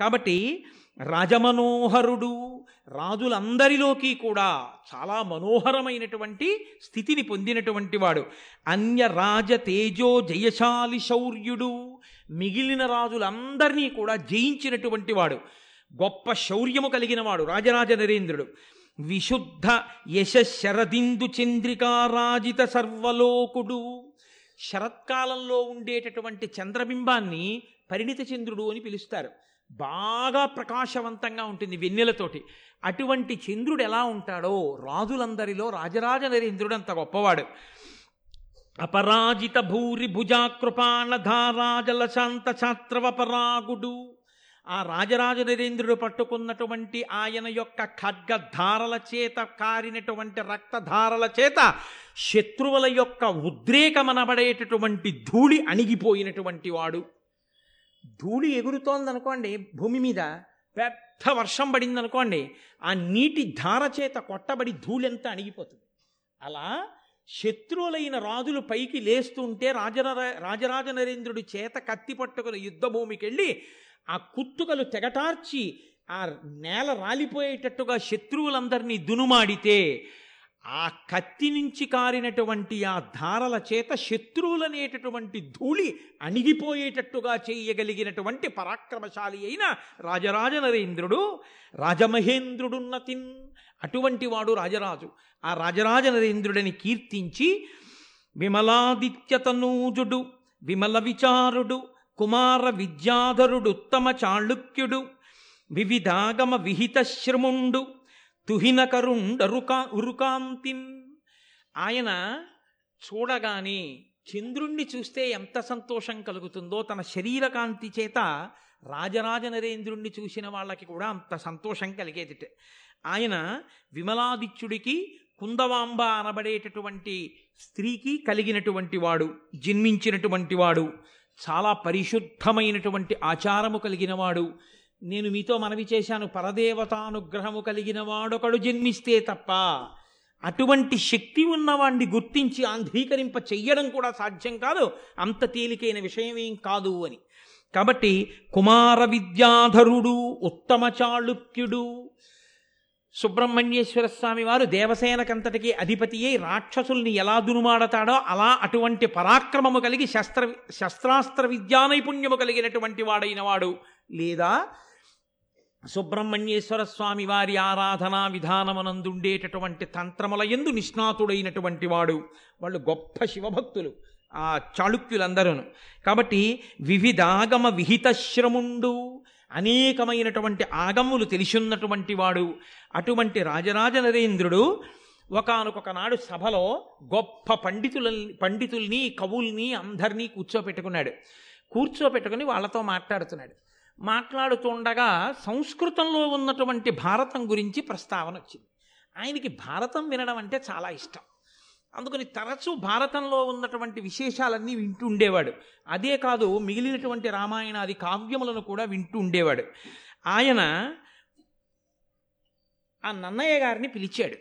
కాబట్టి రాజమనోహరుడు రాజులందరిలోకి కూడా చాలా మనోహరమైనటువంటి స్థితిని పొందినటువంటి వాడు. అన్య రాజ తేజో జయశాలి శౌర్యుడు మిగిలిన రాజులందరినీ కూడా జయించినటువంటి వాడు. గొప్ప శౌర్యము కలిగిన వాడు రాజరాజ నరేంద్రుడు. విశుద్ధ యశ శరదిందు చంద్రికారాజిత సర్వలోకుడు. శరత్కాలంలో ఉండేటటువంటి చంద్రబింబాన్ని పరిణిత చంద్రుడు అని పిలుస్తారు. బాగా ప్రకాశవంతంగా ఉంటుంది వెన్నెలతోటి. అటువంటి చంద్రుడు ఎలా ఉంటాడో రాజులందరిలో రాజరాజ నరేంద్రుడు అంత గొప్పవాడు. అపరాజిత భూరి భుజాకృపాణ ధారాజల శాంత ఛాత్రవపరాగుడు ఆ రాజరాజ నరేంద్రుడు పట్టుకున్నటువంటి ఆయన యొక్క ఖడ్గధారల చేత కారినటువంటి రక్తధారల చేత శత్రువుల యొక్క ఉద్రేకమనబడేటటువంటి ధూళి అణిగిపోయినటువంటి వాడు. ధూళి ఎగురుతోందనుకోండి భూమి మీద పెద్ద వర్షం పడిందనుకోండి ఆ నీటి ధార చేత కొట్టబడి ధూళంతా అణిగిపోతుంది. అలా శత్రువులైన రాజులు పైకి లేస్తుంటే రాజర రాజరాజ నరేంద్రుడి చేత కత్తి పట్టుకుని యుద్ధభూమికి వెళ్ళి ఆ కుత్తుకలు తెగటార్చి ఆ నేల రాలిపోయేటట్టుగా శత్రువులందరినీ దునుమాడితే ఆ కత్తి నుంచి కారినటువంటి ఆ ధారల చేత శత్రువులనేటటువంటి ధూళి అణిగిపోయేటట్టుగా చేయగలిగినటువంటి పరాక్రమశాలి అయిన రాజరాజ నరేంద్రుడు రాజమహేంద్రుడున్నతిన్ అటువంటి వాడు రాజరాజు. ఆ రాజరాజ నరేంద్రుడిని కీర్తించి విమలాదిత్యతనూజుడు విమల విచారుడు కుమార విద్యాధరుడు ఉత్తమ చాళుక్యుడు వివిధాగమ విహిత శ్రముండు తుహినకరుండరుకా ఉరుకాంతిన్ ఆయన చూడగానే చంద్రుణ్ణి చూస్తే ఎంత సంతోషం కలుగుతుందో తన శరీరకాంతి చేత రాజరాజ నరేంద్రుణ్ణి చూసిన వాళ్ళకి కూడా అంత సంతోషం కలిగేదిట. ఆయన విమలాదిత్యుడికి కుందవాంబ అనబడేటటువంటి స్త్రీకి కలిగినటువంటి వాడు జన్మించినటువంటి వాడు చాలా పరిశుద్ధమైనటువంటి ఆచారము కలిగినవాడు నేను మీతో మనవి చేశాను. పరదేవతానుగ్రహము కలిగిన వాడొకడు జన్మిస్తే తప్ప అటువంటి శక్తి ఉన్నవాణ్ణి గుర్తించి ఆంధ్రీకరింప చెయ్యడం కూడా సాధ్యం కాదు. అంత తేలికైన విషయం ఏం కాదు అని. కాబట్టి కుమార విద్యాధరుడు ఉత్తమ చాళుక్యుడు సుబ్రహ్మణ్యేశ్వర స్వామి వారు దేవసేనకంతటికి అధిపతి అయి రాక్షసుల్ని ఎలా దునుమాడతాడో అలా అటువంటి పరాక్రమము కలిగి శస్త్ర శస్త్రాస్త్ర విద్యా నైపుణ్యము కలిగినటువంటి వాడైన వాడు లేదా సుబ్రహ్మణ్యేశ్వర స్వామి వారి ఆరాధనా విధానమనందుండేటటువంటి తంత్రముల ఎందు నిష్ణాతుడైనటువంటి వాడు. వాళ్ళు గొప్ప శివభక్తులు ఆ చాళుక్యులందరూ కాబట్టి వివిధాగమ విహితశ్రముండు అనేకమైనటువంటి ఆగములు తెలిసున్నటువంటి వాడు. అటువంటి రాజరాజ నరేంద్రుడు ఒకనొక నాడు సభలో గొప్ప పండితుల పండితుల్ని కవుల్ని అందరినీ కూర్చోపెట్టుకున్నాడు. కూర్చోపెట్టుకుని వాళ్ళతో మాట్లాడుతున్నాడు. మాట్లాడుతుండగా సంస్కృతంలో ఉన్నటువంటి భారతం గురించి ప్రస్తావన వచ్చింది. ఆయనకి భారతం వినడం అంటే చాలా ఇష్టం. అందుకని తరచూ భారతంలో ఉన్నటువంటి విశేషాలన్నీ వింటూ ఉండేవాడు. అదే కాదు మిగిలినటువంటి రామాయణాది కావ్యములను కూడా వింటూ ఉండేవాడు. ఆయన ఆ నన్నయ్య గారిని పిలిచాడు.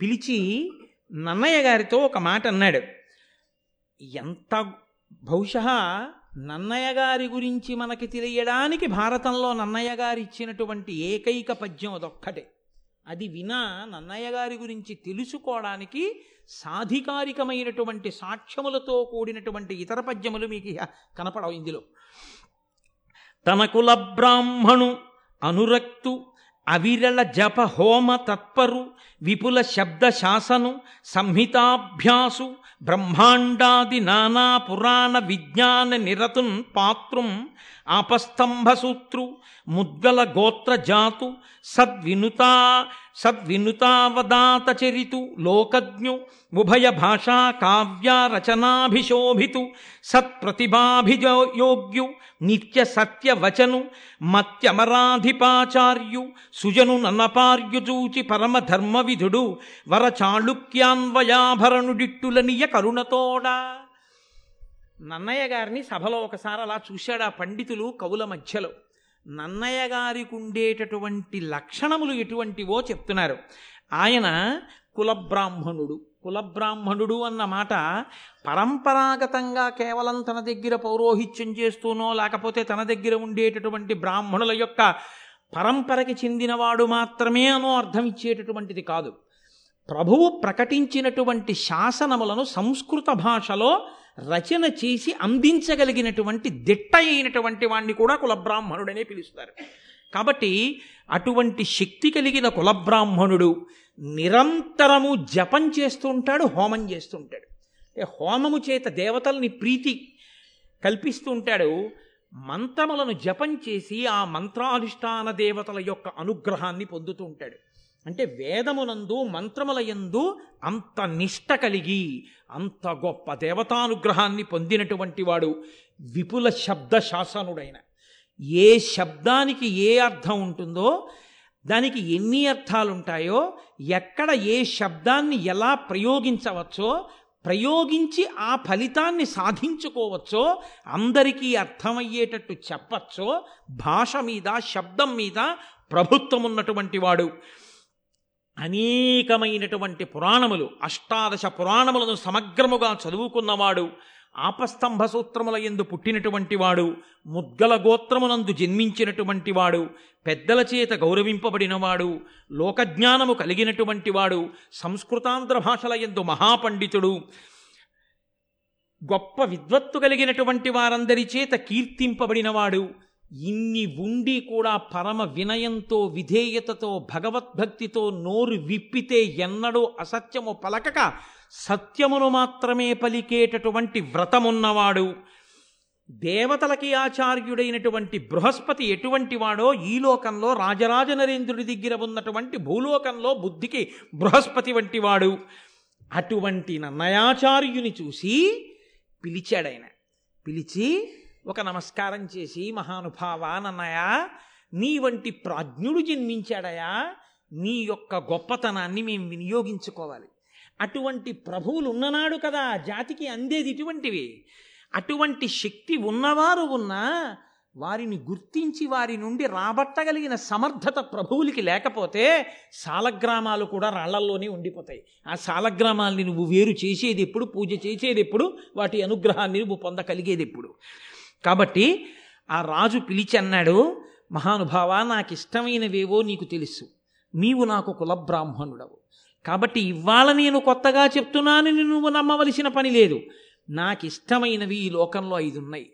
పిలిచి నన్నయ్య గారితో ఒక మాట అన్నాడు. ఎంత బహుశా నన్నయ్య గారి గురించి మనకి తెలియడానికి భారతంలో నన్నయ్య గారు ఇచ్చినటువంటి ఏకైక పద్యం అదొక్కటే. అది వినా నన్నయ్య గారి గురించి తెలుసుకోవడానికి సాధికారికమైనటువంటి సాక్ష్యములతో కూడినటువంటి ఇతర పద్యములు మీకు కనపడవు ఇందులో. తన కుల బ్రాహ్మణు అనురక్తు అవిరళ జప హోమ తత్పరు విపుల శబ్ద శాసను సంహితాభ్యాసు బ్రహ్మాండాది నానా పురాణ విజ్ఞాన నిరతున్ పాత్రం ఆపస్తంభసూత్రు ముద్గల గోత్ర జాతు సద్వినుతా సద్వినుతావదాత చరితు లోకజ్ఞు ఉభయ భాషా కావ్యారచనాభిశోభితు సత్ప్రతిభాభియోగ్యు నిత్య సత్యవచను మత్యమరాధిపాచార్యు సుజను నన్నపార్యుజూచి పరమధర్మవిధుడు వర చాళుక్యాన్వయాభరణుడిట్టులనియ కరుణతోడా. నన్నయ్య గారిని సభలో ఒకసారి అలా చూశాడు ఆ పండితులు కవుల మధ్యలో. నన్నయ్య గారికి ఉండేటటువంటి లక్షణములు ఎటువంటివో చెప్తున్నారు. ఆయన కులబ్రాహ్మణుడు. కులబ్రాహ్మణుడు అన్న మాట పరంపరాగతంగా కేవలం తన దగ్గర పౌరోహిత్యం చేస్తూనో లేకపోతే తన దగ్గర ఉండేటటువంటి బ్రాహ్మణుల యొక్క పరంపరకి చెందినవాడు మాత్రమే అనో అర్థం ఇచ్చేటటువంటిది కాదు. ప్రభువు ప్రకటించినటువంటి శాసనములను సంస్కృత భాషలో రచన చేసి అందించగలిగినటువంటి దిట్ట అయినటువంటి వాణ్ణి కూడా కులబ్రాహ్మణుడనే పిలుస్తారు. కాబట్టి అటువంటి శక్తి కలిగిన కులబ్రాహ్మణుడు నిరంతరము జపం చేస్తూ ఉంటాడు హోమం చేస్తూ ఉంటాడు. హోమము చేత దేవతల్ని ప్రీతి కల్పిస్తూ ఉంటాడు. మంత్రములను జపం చేసి ఆ మంత్రాధిష్టాన దేవతల యొక్క అనుగ్రహాన్ని పొందుతూ ఉంటాడు. అంటే వేదమునందు మంత్రముల యందు అంత నిష్ట కలిగి అంత గొప్ప దేవతానుగ్రహాన్ని పొందినటువంటి వాడు విపుల శబ్ద శాసనుడైన. ఏ శబ్దానికి ఏ అర్థం ఉంటుందో దానికి ఎన్ని అర్థాలుంటాయో ఎక్కడ ఏ శబ్దాన్ని ఎలా ప్రయోగించవచ్చో ప్రయోగించి ఆ ఫలితాన్ని సాధించుకోవచ్చో అందరికీ అర్థమయ్యేటట్టు చెప్పచ్చో భాష మీద శబ్దం మీద ప్రభుత్వం ఉన్నటువంటి వాడు. అనేకమైనటువంటి పురాణములు అష్టాదశ పురాణములను సమగ్రముగా చదువుకున్నవాడు ఆపస్తంభ సూత్రముల ఎందు పుట్టినటువంటి వాడు ముద్గల గోత్రమునందు జన్మించినటువంటి వాడు పెద్దల చేత గౌరవింపబడినవాడు లోకజ్ఞానము కలిగినటువంటి వాడు సంస్కృతాంధ్ర భాషల ఎందు మహాపండితుడు గొప్ప విద్వత్తు కలిగినటువంటి వారందరి చేత కీర్తింపబడినవాడు ఇన్ని ఉండి కూడా పరమ వినయంతో విధేయతతో భగవద్భక్తితో నోరు విప్పితే ఎన్నడూ అసత్యము పలకక సత్యమును మాత్రమే పలికేటటువంటి వ్రతమున్నవాడు. దేవతలకి ఆచార్యుడైనటువంటి బృహస్పతి ఎటువంటి వాడో ఈ లోకంలో రాజరాజ నరేంద్రుడి దగ్గర ఉన్నటువంటి భూలోకంలో బుద్ధికి బృహస్పతి వంటి వాడు. అటువంటి నన్నయాచార్యుని చూసి పిలిచాడాయన. పిలిచి ఒక నమస్కారం చేసి మహానుభావా నన్నయ నీ వంటి ప్రాజ్ఞుడు జన్మించాడయా? నీ యొక్క గొప్పతనాన్ని మేము వినియోగించుకోవాలి. అటువంటి ప్రభువులు ఉన్ననాడు కదా జాతికి అందేది ఇటువంటివి. అటువంటి శక్తి ఉన్నవారు ఉన్నా వారిని గుర్తించి వారి నుండి రాబట్టగలిగిన సమర్థత ప్రభువులకి లేకపోతే సాలగ్రామాలు కూడా రాళ్ళల్లోనే ఉండిపోతాయి. ఆ సాలగ్రామాల్ని నువ్వు వేరు చేసేది ఎప్పుడు పూజ చేసేది ఎప్పుడు వాటి అనుగ్రహాన్ని నువ్వు పొందగలిగేది ఎప్పుడు. కాబట్టి ఆ రాజు పిలిచి అన్నాడు మహానుభావ నాకు ఇష్టమైనవేవో నీకు తెలుసు. నీవు నాకు కులబ్రాహ్మణుడవు. కాబట్టి ఇవాళ నేను కొత్తగా చెప్తున్నానని నువ్వు నమ్మవలసిన పని లేదు. నాకు ఇష్టమైనవి ఈ లోకంలో ఐదు ఉన్నాయి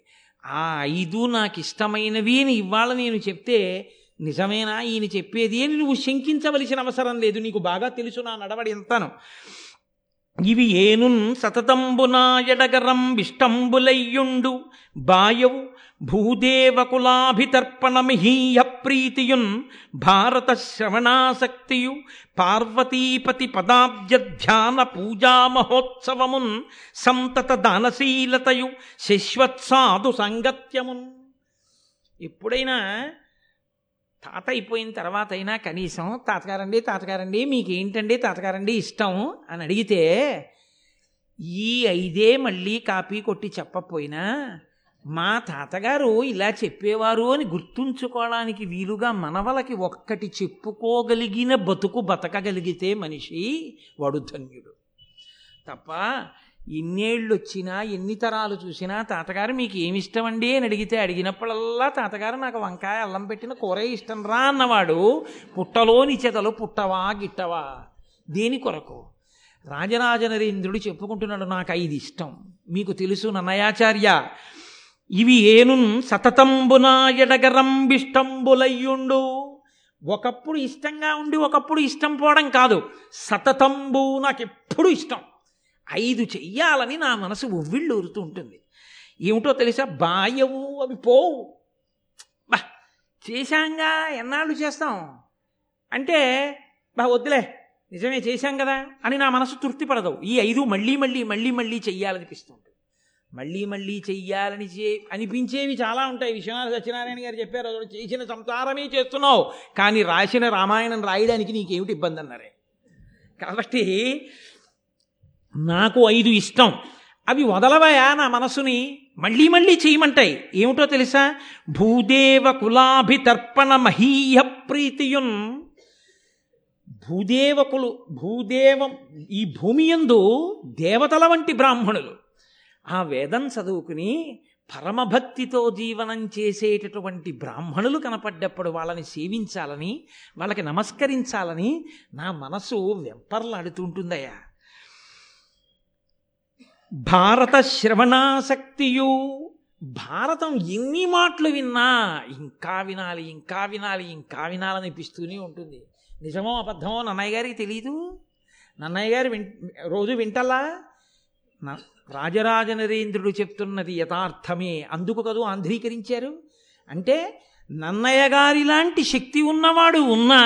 ఆ ఐదు నాకు ఇష్టమైనవి అని ఇవాళ నేను చెప్తే నిజమేనా? ఈయన చెప్పేది అని నువ్వు శంకించవలసిన అవసరం లేదు. నీకు బాగా తెలుసు నా నడవడి ఎంతను ఇవి ఏనున్ సతతంబునా విష్టంబులయ్యుండు బాయవు భూదేవకులాభితర్పణమిహీయ ప్రీతియున్ భారత శ్రవణాసక్తియు పార్వతీపతి పదాబ్జ ధ్యాన పూజా మహోత్సవమున్ సంతత దానశీలతయు శశ్వత్సాధు సంగత్యమున్ ఎప్పుడైనా తాత అయిపోయిన తర్వాత అయినా కనీసం తాతగారండి తాతగారండి మీకేంటండి తాతగారండి ఇష్టం? అని అడిగితే ఈ ఐదే మళ్ళీ కాపీ కొట్టి చెప్పపోయినా మా తాతగారు ఇలా చెప్పేవారు అని గుర్తుంచుకోవడానికి వీలుగా మనవలకి ఒక్కటి చెప్పుకోగలిగిన బతుకు బతకగలిగితే మనిషి వాడు ధన్యుడు తప్ప ఇన్నేళ్ళు వచ్చినా ఎన్ని తరాలు చూసినా తాతగారు మీకు ఏమిష్టం అండి అని అడిగితే అడిగినప్పుడల్లా తాతగారు నాకు వంకాయ అల్లం పెట్టిన కూరే ఇష్టం రా అన్నవాడు. పుట్టలోని చెదలు పుట్టవా గిట్టవా? దేని కొరకు? రాజరాజ నరేంద్రుడు చెప్పుకుంటున్నాడు నాకు ఐదు ఇష్టం. మీకు తెలుసు నన్నయాచార్య ఇవి ఏనున్ సతతంబునా ఎడగరంబిష్టంబులయ్యుండు ఒకప్పుడు ఇష్టంగా ఉండి ఒకప్పుడు ఇష్టం పోవడం కాదు సతతంబు నాకు ఎప్పుడు ఇష్టం. ఐదు చెయ్యాలని నా మనసు ఉవ్విళ్ళు ఊరుతూ ఉంటుంది. ఏమిటో తెలుసా? బాయవు అవి పోవు. బా చేశాంగా ఎన్నాళ్ళు చేస్తాం? అంటే బా వద్దులే నిజమే చేశాం కదా అని నా మనసు తృప్తిపడదు ఈ ఐదు మళ్ళీ మళ్ళీ మళ్ళీ మళ్ళీ చెయ్యాలనిపిస్తుంది మళ్ళీ మళ్ళీ చెయ్యాలని చే అనిపించేవి చాలా ఉంటాయి. విశ్వనాథ సత్యనారాయణ గారు చెప్పారు చేసిన సంసారమే చేస్తున్నావు. కానీ రాసిన రామాయణం రాయడానికి నీకేమిటి ఇబ్బంది అన్నారే? కాబట్టి నాకు ఐదు ఇష్టం. అవి వదలవయా నా మనసుని? మళ్ళీ మళ్ళీ చేయమంటాయి. ఏమిటో తెలుసా? భూదేవ కులాభితర్పణ మహీయ ప్రీతియున్. భూదేవకులు భూదేవం ఈ భూమి యందు దేవతల వంటి బ్రాహ్మణులు. ఆ వేదం చదువుకుని పరమభక్తితో జీవనం చేసేటటువంటి బ్రాహ్మణులు కనపడ్డప్పుడు వాళ్ళని సేవించాలని వాళ్ళకి నమస్కరించాలని నా మనసు వెంపర్లాడుతుంటుందయ్యా భారత శ్రవణాసక్తియు భారతం ఎన్ని మాటలు విన్నా ఇంకా వినాలి ఇంకా వినాలి ఇంకా వినాలనిపిస్తూనే ఉంటుంది. నిజమో అబద్ధమో నన్నయ్య గారికి తెలీదు. నన్నయ్య గారు విన్ రోజు వింటలా నా రాజరాజ నరేంద్రుడు చెప్తున్నది యథార్థమే. అందుకు కదూ ఆంధ్రీకరించారు. అంటే నన్నయ్య గారి లాంటి శక్తి ఉన్నవాడు ఉన్నా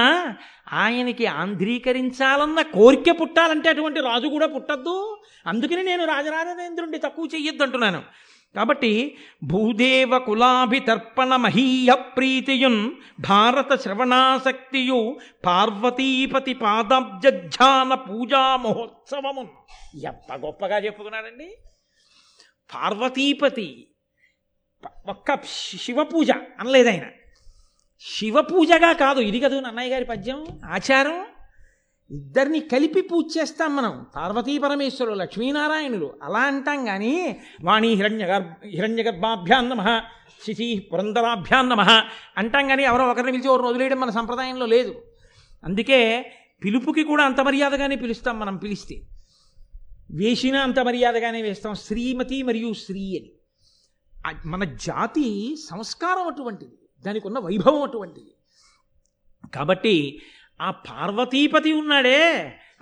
ఆయనకి ఆంధ్రీకరించాలన్న కోరిక పుట్టాలంటే అటువంటి రాజు కూడా పుట్టద్దు. అందుకని నేను రాజరాజేంద్రుడిని తక్కువ చెయ్యొద్దు అంటున్నాను కాబట్టి భూదేవ కులాభితర్పణ మహీయ ప్రీతియున్ భారత శ్రవణాసక్తియు పార్వతీపతి పాదబ్జాన పూజా మహోత్సవము ఎంత గొప్పగా చెప్పుకున్నాడండి పార్వతీపతి ఒక్క శివ పూజ అనలేదు ఆయన శివ పూజగా కాదు ఇది కదూ నన్నయ్య గారి పద్యం ఆచారం. ఇద్దరిని కలిపి పూజ చేస్తాం మనం. పార్వతీ పరమేశ్వరులు లక్ష్మీనారాయణులు. అలా అంటాం కానీ వాణి హిరణ్య హిరణ్య గర్భాభ్యాం నమ శిశి పురంధరాభ్యాం నమ అంటాం కానీ ఎవరో ఒకరిని పిలిచి ఒకరు వదిలేయడం మన సంప్రదాయంలో లేదు. అందుకే పిలుపుకి కూడా అంత మర్యాదగానే పిలుస్తాం మనం పిలిస్తే. వేసినా అంత మర్యాదగానే వేస్తాం. శ్రీమతి మరియు శ్రీ అని. మన జాతి సంస్కారం అటువంటిది దానికి ఉన్న వైభవం అటువంటిది. కాబట్టి ఆ పార్వతీపతి ఉన్నాడే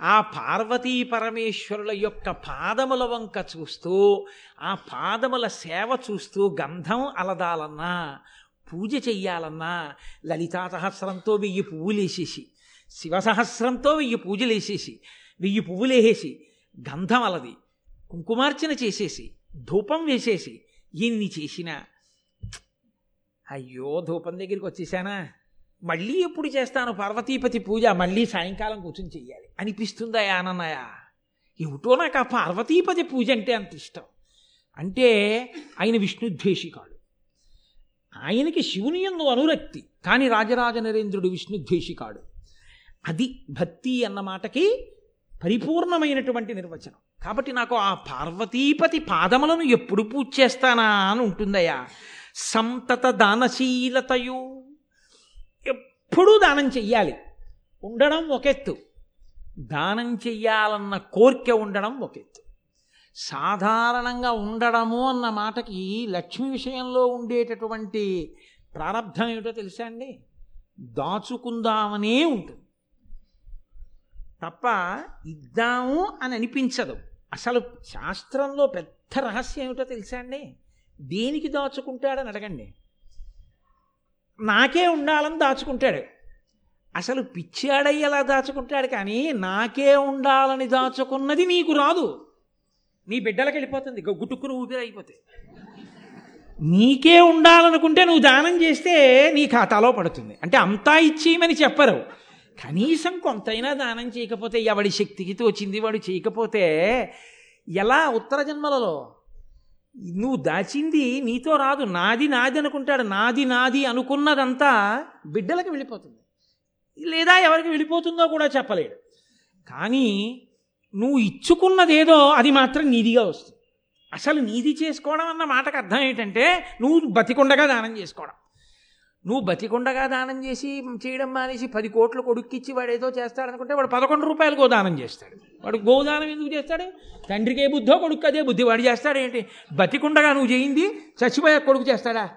ఆ పార్వతీ పరమేశ్వరుల యొక్క పాదముల వంక చూస్తూ ఆ పాదముల సేవ చూస్తూ గంధం అలదాలన్నా పూజ చెయ్యాలన్నా లలితా సహస్రంతో వెయ్యి పువ్వులేసేసి శివసహస్రంతో వెయ్యి పూజలేసేసి వెయ్యి పువ్వులేసేసి గంధం అలది కుంకుమార్చన చేసేసి ధూపం వేసేసి ఎన్ని చేసినా. అయ్యో ధూపం దగ్గరికి వచ్చేసానా? మళ్ళీ ఎప్పుడు చేస్తాను? పార్వతీపతి పూజ మళ్ళీ సాయంకాలం కూర్చొని చెయ్యాలి. అనిపిస్తుందా ఆనన్నయ ఏమిటో నాకు ఆ పార్వతీపతి పూజ అంటే అంత ఇష్టం. అంటే ఆయన విష్ణుద్వేషికాడు. ఆయనకి శివుని ఎందు అనురక్తి కానీ రాజరాజ నరేంద్రుడు విష్ణుద్వేషికాడు. అది భక్తి అన్న మాటకి పరిపూర్ణమైనటువంటి నిర్వచనం. కాబట్టి నాకు ఆ పార్వతీపతి పాదములను ఎప్పుడు పూజ చేస్తానా అని ఉంటుందయ్యా. సంతత దానశీలతయు. ఎప్పుడూ దానం చెయ్యాలి. ఉండడం ఒకెత్తు దానం చెయ్యాలన్న కోరిక ఉండడం ఒకెత్తు సాధారణంగా ఉండడము అన్న మాటకి లక్ష్మి విషయంలో ఉండేటటువంటి ప్రారంధం ఏమిటో తెలుసా అండి? దాచుకుందామనే ఉంటుంది. తప్ప ఇద్దాము అని అనిపించదు. అసలు శాస్త్రంలో పెద్ద రహస్యం ఏమిటో తెలుసా అండి? దేనికి దాచుకుంటాడని అడగండి. నాకే ఉండాలని దాచుకుంటాడు. అసలు పిచ్చాడయ్యేలా దాచుకుంటాడు కానీ నాకే ఉండాలని దాచుకున్నది నీకు రాదు. నీ బిడ్డలకు వెళ్ళిపోతుంది. గ- ఊపిరి అయిపోతే నీకే ఉండాలనుకుంటే నువ్వు దానం చేస్తే నీ ఖాతాలో పడుతుంది. అంటే అంతా ఇచ్చేయమని చెప్పరు. కనీసం కొంతైనా దానం చేయకపోతే ఎవడి శక్తికి తోచింది వాడు చేయకపోతే ఎలా ఉత్తర జన్మలలో? నువ్వు దాచింది నీతో రాదు నాది నాది అనుకుంటాడు నాది నాది అనుకున్నదంతా బిడ్డలకు వెళ్ళిపోతుంది. లేదా ఎవరికి వెళ్ళిపోతుందో కూడా చెప్పలేడు. కానీ నువ్వు ఇచ్చుకున్నదేదో అది మాత్రం నీదిగా వస్తుంది. అసలు నీది చేసుకోవడం అన్న మాటకు అర్థం ఏంటంటే నువ్వు బతికుండగా దానం చేసుకోవడం. నువ్వు బతికుండగా దానం చేసి చేయడం మానేసి పది కోట్లు కొడుక్కిచ్చి వాడు ఏదో చేస్తాడనుకుంటే వాడు పదకొండు రూపాయలు గోదానం చేస్తాడు. వాడు గోదానం ఎందుకు చేస్తాడు? తండ్రికే బుద్ధో కొడుకు అదే బుద్ధి. వాడు చేస్తాడు ఏంటి? బతికుండగా నువ్వు చేయింది చచ్చిపోయా కొడుకు చేస్తాడా?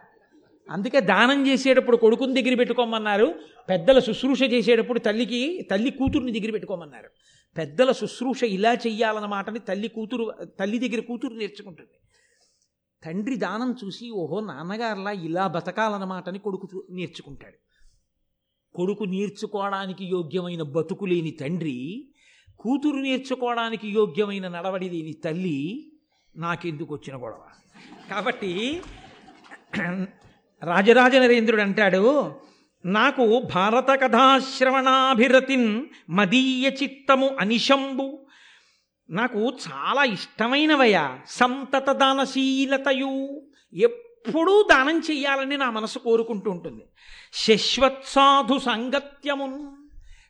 అందుకే దానం చేసేటప్పుడు కొడుకుని దగ్గర పెట్టుకోమన్నారు. పెద్దల శుశ్రూష చేసేటప్పుడు తల్లికి తల్లి కూతురుని దగ్గర పెట్టుకోమన్నారు. పెద్దల శుశ్రూష ఇలా చెయ్యాలన్న మాటని తల్లి కూతురు తల్లి దగ్గర కూతురు నేర్చుకుంటుంది. తండ్రి దానం చూసి ఓహో నాన్నగారులా ఇలా బతకాలన్నమాటని కొడుకు చూ- నేర్చుకుంటాడు. కొడుకు నేర్చుకోవడానికి యోగ్యమైన బతుకు లేని తండ్రి కూతురు నేర్చుకోవడానికి యోగ్యమైన నడవడి లేని తల్లి నాకెందుకు వచ్చిన గొడవ? కాబట్టి [clears throat] రాజరాజ నరేంద్రుడు అంటాడు నాకు భారత కథాశ్రవణాభిరతిన్ మదీయ చిత్తము అనిశంబు. నాకు చాలా ఇష్టమైనవయ్యా. సంతత దానశీలతయు. ఎప్పుడూ దానం చెయ్యాలని నా మనసు కోరుకుంటూ ఉంటుంది. శశ్వత్సాధు సంగత్యమున్.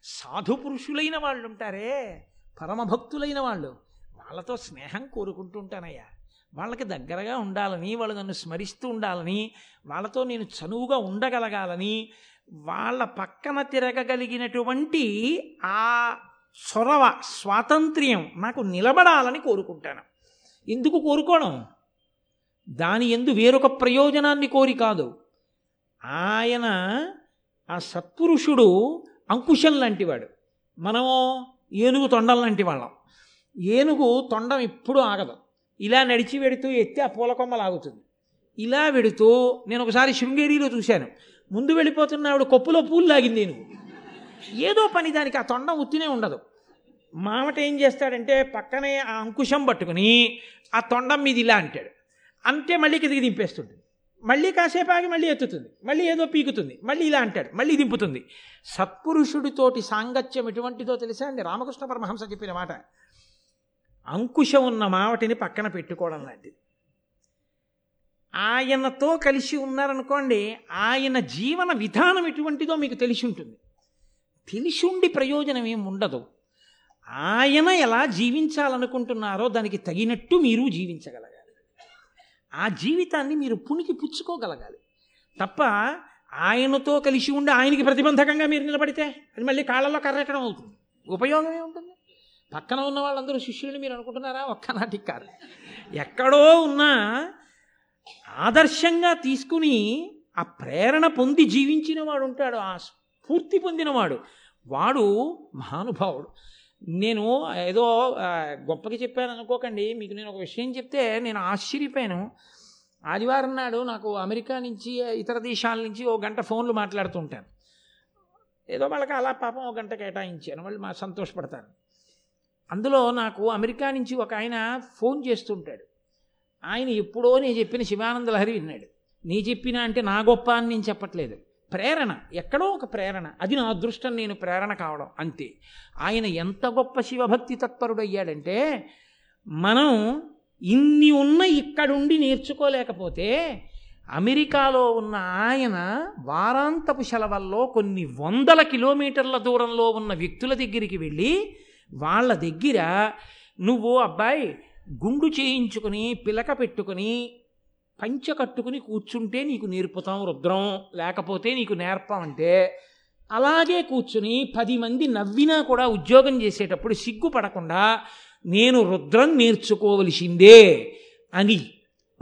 సాధు పురుషులైన వాళ్ళు ఉంటారే పరమభక్తులైన వాళ్ళు. వాళ్ళతో స్నేహం కోరుకుంటూ ఉంటానయ్యా. వాళ్ళకి దగ్గరగా ఉండాలని వాళ్ళు నన్ను స్మరిస్తూ ఉండాలని వాళ్ళతో నేను చనువుగా ఉండగలగాలని వాళ్ళ పక్కన తిరగగలిగినటువంటి ఆ చొరవ స్వాతంత్ర్యం నాకు నిలబడాలని కోరుకుంటాను. ఎందుకు కోరుకోవడం దాని ఎందు వేరొక ప్రయోజనాన్ని కోరి కాదు. ఆయన ఆ సత్పురుషుడు అంకుశం లాంటివాడు. మనము ఏనుగు తొండం లాంటి వాళ్ళం. ఏనుగు తొండం ఎప్పుడూ ఆగదు. ఇలా నడిచి వెడుతూ ఎత్తి ఆ పూల కొమ్మ లాగుతుంది. ఇలా వెడుతూ నేను ఒకసారి శృంగేరిలో చూశాను. ముందు వెళ్ళిపోతున్న ఆవిడ కొప్పులో పూలు లాగింది ఏనుగు. ఏదో పని దానికి ఆ తొండం ఉత్తినే ఉండదు. మామట ఏం చేస్తాడంటే పక్కనే ఆ అంకుశం పట్టుకుని ఆ తొండం మీద ఇలా అంటాడు. అంటే మళ్ళీ కిందికి దింపేస్తుంటుంది మళ్ళీ కాసేపు ఆగి మళ్ళీ ఎత్తుతుంది. మళ్ళీ ఏదో పీకుతుంది. మళ్ళీ ఇలా అంటాడు. మళ్ళీ దింపుతుంది. సత్పురుషుడితోటి సాంగత్యం ఎటువంటిదో తెలుసా అండి? రామకృష్ణ పరమహంస చెప్పిన మాట. అంకుశం ఉన్న మావటిని పక్కన పెట్టుకోవడం లాంటిది. ఆయనతో కలిసి ఉన్నారనుకోండి ఆయన జీవన విధానం ఎటువంటిదో మీకు తెలిసి ఉంటుంది. తెలిసి ఉండి ప్రయోజనం ఏం ఉండదు. ఆయన ఎలా జీవించాలనుకుంటున్నారో దానికి తగినట్టు మీరు జీవించగలగాలి. ఆ జీవితాన్ని మీరు పునికి పుచ్చుకోగలగాలి. తప్ప ఆయనతో కలిసి ఉండి ఆయనకి ప్రతిబంధకంగా మీరు నిలబడితే అది మళ్ళీ కాళ్ళలో కర్రెట్టడం అవుతుంది. ఉపయోగం ఏముంటుంది? పక్కన ఉన్న వాళ్ళందరూ శిష్యులని మీరు అనుకుంటున్నారా? ఒక్కనాటికి కాదు. ఎక్కడో ఉన్నా ఆదర్శంగా తీసుకుని ఆ ప్రేరణ పొంది జీవించిన వాడు ఉంటాడు ఆ స్ఫూర్తి పొందినవాడు. వాడు మహానుభావుడు. నేను ఏదో గొప్పకి చెప్పాను అనుకోకండి. మీకు నేను ఒక విషయం చెప్తే నేను ఆశ్చర్యపోయాను. ఆదివారం నాడు నాకు అమెరికా నుంచి ఇతర దేశాల నుంచి ఓ గంట ఫోన్లు మాట్లాడుతుంటాను ఏదో వాళ్ళకి అలా పాపం ఒక గంట కేటాయించాను. వాళ్ళు మా సంతోషపడతారు. అందులో నాకు అమెరికా నుంచి ఒక ఆయన ఫోన్ చేస్తుంటాడు. ఆయన ఎప్పుడో నేను చెప్పిన శివానంద లహరి విన్నాడు. నీ చెప్పినా అంటే నా గొప్ప అని నేను చెప్పట్లేదు. ప్రేరణ ఎక్కడో ఒక ప్రేరణ. అది నా అదృష్టం నేను ప్రేరణ కావడం అంతే. ఆయన ఎంత గొప్ప శివభక్తి తత్పరుడయ్యాడంటే మనం ఇన్ని ఉన్న ఇక్కడుండి నేర్చుకోలేకపోతే అమెరికాలో ఉన్న ఆయన వారాంతపు సెలవల్లో కొన్ని వందల కిలోమీటర్ల దూరంలో ఉన్న వ్యక్తుల దగ్గరికి వెళ్ళి వాళ్ళ దగ్గర నువ్వు అబ్బాయి గుండు చేయించుకుని పిలక పెట్టుకుని పంచ కట్టుకుని కూర్చుంటే నీకు నేర్పుతాం రుద్రం. లేకపోతే నీకు నేర్పమంటే అలాగే కూర్చుని పది మంది నవ్వినా కూడా ఉద్యోగం చేసేటప్పుడు సిగ్గుపడకుండా నేను రుద్రం నేర్చుకోవలసిందే అని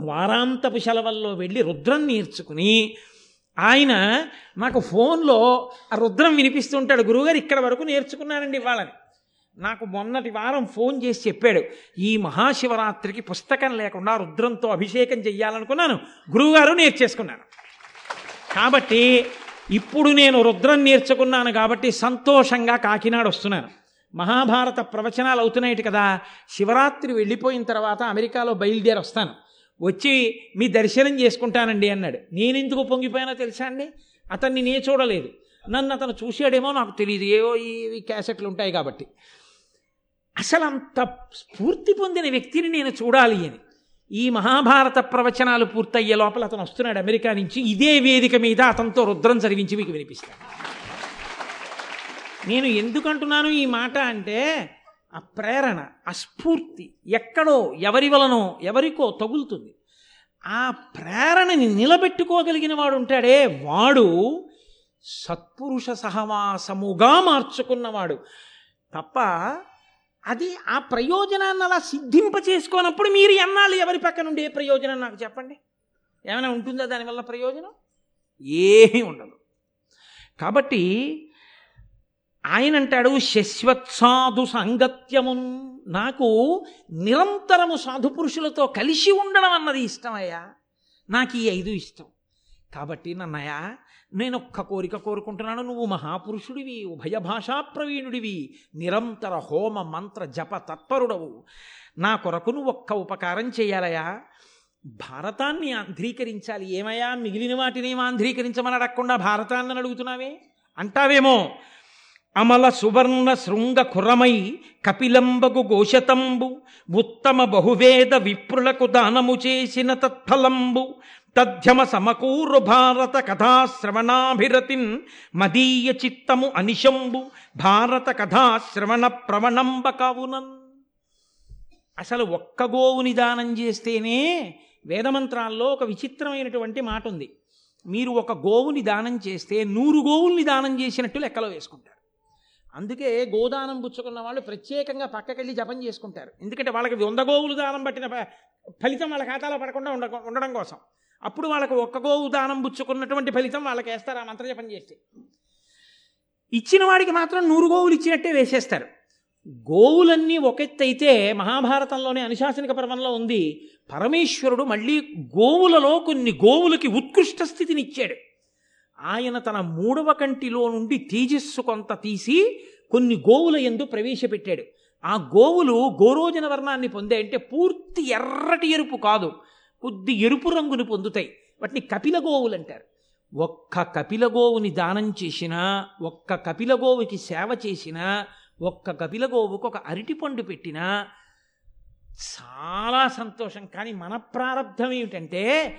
వారాంతపు సెలవుల్లో వెళ్ళి రుద్రం నేర్చుకుని ఆయన నాకు ఫోన్లో ఆ రుద్రం వినిపిస్తుంటాడు గురువుగారు ఇక్కడ వరకు నేర్చుకున్నానండి ఇవాళని. నాకు మొన్నటి వారం ఫోన్ చేసి చెప్పాడు ఈ మహాశివరాత్రికి పుస్తకం లేకుండా రుద్రంతో అభిషేకం చెయ్యాలనుకున్నాను. గురువుగారు నేర్చేసుకున్నాను కాబట్టి ఇప్పుడు నేను రుద్రం నేర్చుకున్నాను కాబట్టి సంతోషంగా కాకినాడ వస్తున్నాను. మహాభారత ప్రవచనాలు అవుతున్నాయి కదా శివరాత్రి వెళ్ళిపోయిన తర్వాత అమెరికాలో బయలుదేరి వస్తాను. వచ్చి మీ దర్శనం చేసుకుంటానండి అన్నాడు. నేనెందుకు పొంగిపోయానో తెలుసా అండి? అతన్ని నే చూడలేదు. నన్ను అతను చూశాడేమో నాకు తెలియదు ఏవో ఈ క్యాసెట్లు ఉంటాయి కాబట్టి. అసలు అంత స్ఫూర్తి పొందిన వ్యక్తిని నేను చూడాలి అని. ఈ మహాభారత ప్రవచనాలు పూర్తయ్యే లోపల అతను వస్తున్నాడు అమెరికా నుంచి. ఇదే వేదిక మీద అతనితో రుద్రం చదివించి మీకు వినిపిస్తాను. నేను ఎందుకంటున్నాను ఈ మాట అంటే ఆ ప్రేరణ ఆ స్ఫూర్తి ఎక్కడో ఎవరి వలనో ఎవరికో తగులుతుంది. ఆ ప్రేరణని నిలబెట్టుకోగలిగిన వాడు ఉంటాడే. వాడు సత్పురుష సహవాసముగా మార్చుకున్నవాడు. తప్ప అది ఆ ప్రయోజనాన్ని అలా సిద్ధింప చేసుకోనప్పుడు మీరు ఎన్నాళ్ళు ఎవరి పక్కన ఉండే ప్రయోజనం నాకు చెప్పండి? ఏమైనా ఉంటుందా దానివల్ల ప్రయోజనం? ఏమీ ఉండదు. కాబట్టి ఆయన అంటాడు శశ్వత్సాధు సాంగత్యమున్. నాకు నిరంతరము సాధు పురుషులతో కలిసి ఉండడం అన్నది ఇష్టమయ్యా. నాకు ఈ ఐదు ఇష్టం. కాబట్టి నన్నయ్యా నేను ఒక్క కోరిక కోరుకుంటున్నాను. నువ్వు మహాపురుషుడివి ఉభయ భాషా ప్రవీణుడివి నిరంతర హోమ మంత్ర జప తత్పరుడవు. నా కొరకు నువ్వు ఒక్క ఉపకారం చేయాలయా? భారతాన్ని ఆంధ్రీకరించాలి. ఏమయ్యా? మిగిలిన వాటిని ఆంధ్రీకరించమని అడగకుండా భారతాన్ని అడుగుతున్నావే? అంటావేమో? అమల సువర్ణ శృంగ కురమై కపిలంబగు గోషతంబు ఉత్తమ బహువేద విప్రులకు దానము చేసిన తత్ఫలంబు తథ్యమ సమకూరు భారత కథాశ్రవణాభిరతిన్ మదీయ చిత్తము అనిశంబు భారత కథాశ్రవణ ప్రవణంబ కావునన్. అసలు ఒక్క గోవుని దానం చేస్తేనే వేదమంత్రాల్లో ఒక విచిత్రమైనటువంటి మాట ఉంది మీరు ఒక గోవుని దానం చేస్తే నూరు గోవుల్ని దానం చేసినట్టు లెక్కలో వేసుకుంటారు. అందుకే గోదానం పుచ్చుకున్న వాళ్ళు ప్రత్యేకంగా పక్కకెళ్ళి జపం చేసుకుంటారు. ఎందుకంటే వాళ్ళకి వంద గోవులు దానం పట్టిన ఫలితం వాళ్ళ ఖాతాలో పడకుండా ఉండ ఉండడం కోసం. అప్పుడు వాళ్ళకు ఒక్క గోవు దానం పుచ్చుకున్నటువంటి ఫలితం వాళ్ళకి వేస్తారు ఆ మంత్రజపం చేస్తే. ఇచ్చిన వాడికి మాత్రం నూరు గోవులు ఇచ్చినట్టే వేసేస్తారు. గోవులన్నీ ఒకెత్తైతే మహాభారతంలోనే అనుశాసనిక పర్వంలో ఉంది. పరమేశ్వరుడు మళ్ళీ గోవులలో కొన్ని గోవులకి ఉత్కృష్ట స్థితిని ఇచ్చాడు. ఆయన తన మూడవ కంటిలో నుండి తేజస్సు కొంత తీసి కొన్ని గోవుల ఎందు ప్రవేశపెట్టాడు. ఆ గోవులు గోరోజన వర్ణాన్ని పొందే అంటే పూర్తి ఎర్రటి ఎరుపు కాదు కొద్ది ఎరుపు రంగుని పొందుతాయి. వాటిని కపిల గోవులు అంటారు. ఒక్క కపిల గోవుని దానం చేసినా ఒక్క కపిల గోవుకి సేవ చేసినా ఒక్క కపిల గోవుకు ఒక అరటిపండు పెట్టినా చాలా సంతోషం. కానీ మన ప్రారంధం ఏమిటంటే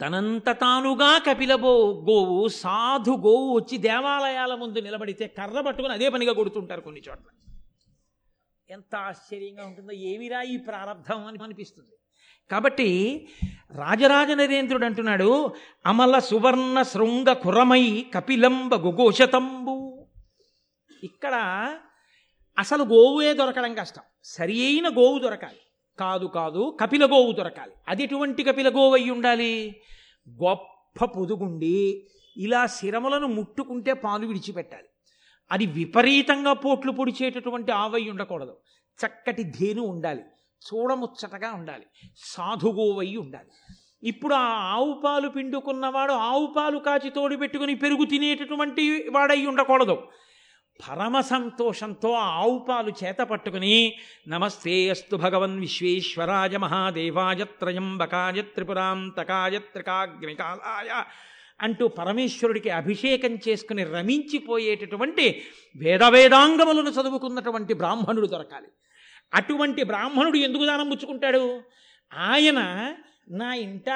తనంత తానుగా కపిలబో గోవు సాధు గోవు వచ్చి దేవాలయాల ముందు నిలబడితే కర్ర పట్టుకుని అదే పనిగా కొడుతుంటారు కొన్ని చోట్ల. ఎంత ఆశ్చర్యంగా ఉంటుందో ఏమిరా ఈ ప్రారంధం అని అనిపిస్తుంది. కాబట్టి రాజరాజ నరేంద్రుడు అంటున్నాడు అమల సువర్ణ శృంగ కురమై కపిలంబ గుగోషతంబు ఇక్కడ అసలు గోవుయే దొరకడం కష్టం. సరి అయిన గోవు దొరకాలి. కాదు కాదు కపిల గోవు దొరకాలి. అది ఎటువంటి కపిలగోవు అయి ఉండాలి? గొప్ప పొదుగుండి ఇలా శిరములను ముట్టుకుంటే పాలు విడిచిపెట్టాలి. అది విపరీతంగా పోట్లు పొడిచేటటువంటి ఆవై ఉండకూడదు. చక్కటి ధేను ఉండాలి. చూడముచ్చటగా ఉండాలి. సాధుగోవై ఉండాలి. ఇప్పుడు ఆ ఆవు పాలు పిండుకున్నవాడు ఆవు పాలు కాచి తోడు పెట్టుకుని పెరుగు తినేటటువంటి వాడై ఉండకూడదు. పరమ సంతోషంతో ఆవుపాలు ఆవు పాలు చేత పట్టుకుని నమస్తే అస్తు భగవన్ విశ్వేశ్వరాయ మహాదేవాయ త్రయంబకాయ త్రిపురాంతకాయ త్రికాగ్నికాలాయ అంటూ పరమేశ్వరుడికి అభిషేకం చేసుకుని రమించిపోయేటటువంటి వేదవేదాంగములను చదువుకున్నటువంటి బ్రాహ్మణుడు దొరకాలి. అటువంటి బ్రాహ్మణుడు ఎందుకు దానం పుచ్చుకుంటాడు? ఆయన నా ఇంట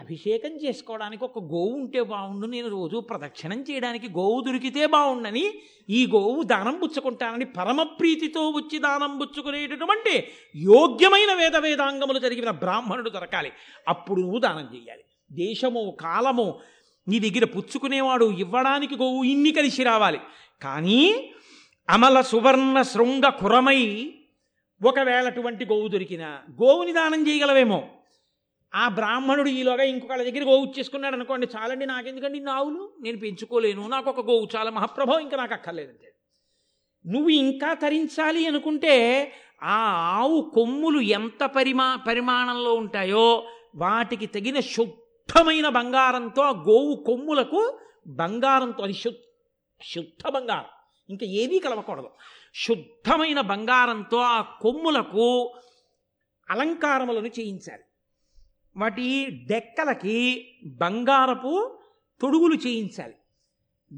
అభిషేకం చేసుకోవడానికి ఒక గోవు ఉంటే బాగుండు నేను రోజు ప్రదక్షిణం చేయడానికి గోవు దొరికితే బాగుండని ఈ గోవు దానం పుచ్చుకుంటానని పరమప్రీతితో వచ్చి దానం పుచ్చుకునేటటువంటి యోగ్యమైన వేద వేదాంగములు జరిగిన బ్రాహ్మణుడు దొరకాలి. అప్పుడు నువ్వు దానం చేయాలి దేశము కాలము నీ దగ్గర పుచ్చుకునేవాడు ఇవ్వడానికి గోవు ఇన్ని కలిసి రావాలి. కానీ అమల సువర్ణ శృంగ కురమై ఒకవేళ అటువంటి గోవు దొరికినా గోవుని దానం చేయగలవేమో? ఆ బ్రాహ్మణుడు ఈలోగా ఇంకొకళ్ళ దగ్గర గోవు చేసుకున్నాడు అనుకోండి చాలండి నాకెందుకండి ఇన్ని ఆవులు? నేను పెంచుకోలేను నాకు ఒక గోవు చాలా మహాప్రభావం ఇంకా నాకు అక్కర్లేదంటే. నువ్వు ఇంకా తరించాలి అనుకుంటే ఆ ఆవు కొమ్ములు ఎంత పరిమా పరిమాణంలో ఉంటాయో వాటికి తగిన శుద్ధమైన బంగారంతో ఆ గోవు కొమ్ములకు బంగారంతో అది శుద్ధ శుద్ధ బంగారం. ఇంకా ఏదీ కలవకూడదు. శుద్ధమైన బంగారంతో ఆ కొమ్ములకు అలంకారములను చేయించాలి. వాటి డెక్కలకి బంగారపు తొడుగులు చేయించాలి.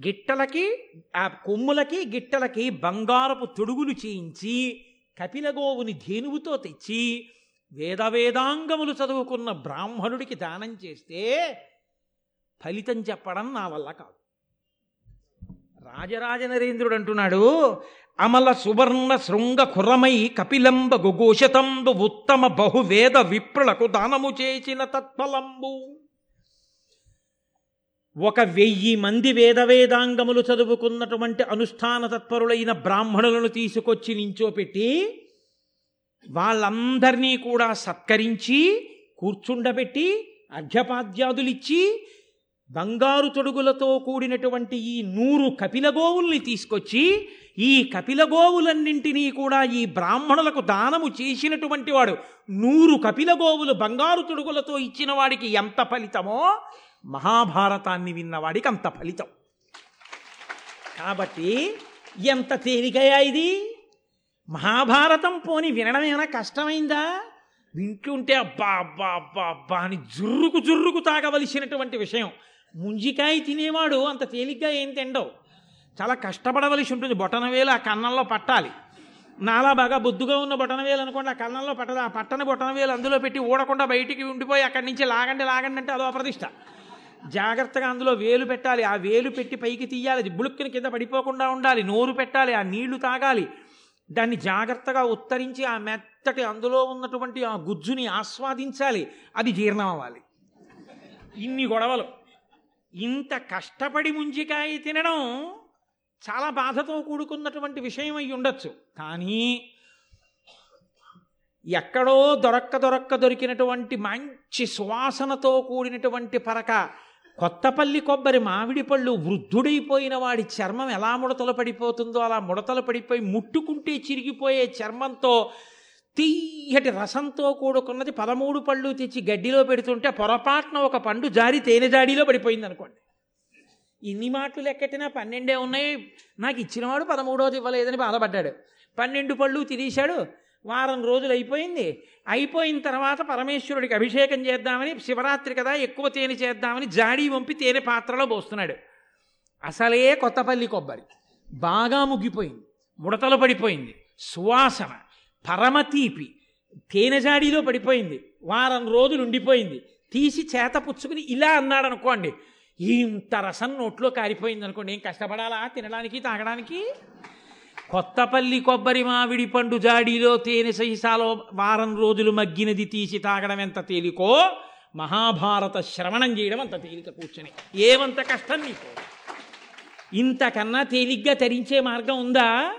గిట్టలకి ఆ కొమ్ములకి గిట్టలకి బంగారపు తొడుగులు చేయించి కపిలగోవుని ధేనువుతో తెచ్చి వేద వేదాంగములు చదువుకున్న బ్రాహ్మణుడికి దానం చేస్తే ఫలితం చెప్పడం నా వల్ల కాదు. రాజరాజ నరేంద్రుడు అంటున్నాడు అమల సువర్ణ శృంగ కురమై కపిలంబ గుఘోషతంబు ఉత్తమ బహువేద విప్రులకు దానము చేసిన తత్ఫలంబు. ఒక వెయ్యి మంది వేద వేదాంగములు చదువుకున్నటువంటి అనుష్ఠాన తత్పరులైన బ్రాహ్మణులను తీసుకొచ్చి నించోపెట్టి వాళ్ళందరినీ కూడా సత్కరించి కూర్చుండబెట్టి అర్ఘ్యపాద్యాదులిచ్చి బంగారు తొడుగులతో కూడినటువంటి ఈ నూరు కపిలగోవుల్ని తీసుకొచ్చి ఈ కపిలగోవులన్నింటినీ కూడా ఈ బ్రాహ్మణులకు దానము చేసినటువంటి వాడు నూరు కపిలగోవులు బంగారు తొడుగులతో ఇచ్చిన వాడికి ఎంత ఫలితమో మహాభారతాన్ని విన్నవాడికి అంత ఫలితం. కాబట్టి ఎంత తేలికయా ఇది? మహాభారతం పోని వినడమేనా కష్టమైందా? వింటుంటే అబ్బా అబ్బా అబ్బా అబ్బా అని జుర్రుకు జుర్రుకు తాగవలసినటువంటి విషయం. ముంజికాయ తినేవాడు అంత తేలిగ్గా ఏం తిండవు. చాలా కష్టపడవలసి ఉంటుంది. బొటనవేలు ఆ కన్నంలో పట్టాలి. నాలా బాగా బొద్దుగా ఉన్న బొటనవేలు అనుకోండి ఆ కన్నంలో పట్టదు. ఆ పట్టని బొటనవేలు అందులో పెట్టి ఊడకుండా బయటికి ఉండిపోయి అక్కడి నుంచి లాగండి లాగండి అంటే అదో అప్రతిష్ట. జాగ్రత్తగా అందులో వేలు పెట్టాలి. ఆ వేలు పెట్టి పైకి తీయాలి. అది కింద పడిపోకుండా ఉండాలి. నోరు పెట్టాలి. ఆ నీళ్ళు తాగాలి. దాన్ని జాగ్రత్తగా ఉత్తరించి ఆ మెత్తటి అందులో ఉన్నటువంటి ఆ గుజ్జుని ఆస్వాదించాలి. అది జీర్ణం అవ్వాలి. ఇన్ని గొడవలు. ఇంత కష్టపడి ముంజికాయ తినడం చాలా బాధతో కూడుకున్నటువంటి విషయం అయి ఉండొచ్చు. కానీ ఎక్కడో దొరక్క దొరక్క దొరికినటువంటి మంచి సువాసనతో కూడినటువంటి పరక కొత్తపల్లి కొబ్బరి మామిడి పళ్ళు వృద్ధుడైపోయిన వాడి చర్మం ఎలా ముడతలు పడిపోతుందో అలా ముడతలు పడిపోయి ముట్టుకుంటే చిరిగిపోయే చర్మంతో తీయటి రసంతో కూడుకున్నది పదమూడు పళ్ళు తెచ్చి గడ్డిలో పెడుతుంటే పొరపాటున ఒక పండు జారి తేనె జాడీలో పడిపోయింది అనుకోండి. ఇన్ని మాటలు లెక్కటినా పన్నెండే ఉన్నాయి. నాకు ఇచ్చినవాడు పదమూడోది ఇవ్వలేదని బాధపడ్డాడు. పన్నెండు పళ్ళు తినేశాడు. వారం రోజులు అయిపోయింది. అయిపోయిన తర్వాత పరమేశ్వరుడికి అభిషేకం చేద్దామని శివరాత్రి కదా ఎక్కువ తేనె చేద్దామని జాడీ వంపి తేనె పాత్రలో పోస్తున్నాడు. అసలే కొత్తపల్లి కొబ్బరి. బాగా ముగ్గిపోయింది. ముడతలు పడిపోయింది. సువాసన. పరమ తీపి తేనె జాడీలో పడిపోయింది. వారం రోజులు ఉండిపోయింది. తీసి చేత పుచ్చుకుని ఇలా అన్నాడు అనుకోండి. ఇంత రసం నోట్లో కారిపోయింది అనుకోండి. ఏం కష్టపడాలా? తినడానికి తాగడానికి? కొత్తపల్లి కొబ్బరి మామిడి పండు జాడీలో తేనె సహిసాలో వారం రోజులు మగ్గినది తీసి తాగడం ఎంత తేలికో? మహాభారత శ్రవణం చేయడం అంత తేలిక కూర్చొని. ఏమంత కష్టం నీకు? ఇంతకన్నా తేలిగ్గా తరించే మార్గం ఉందా?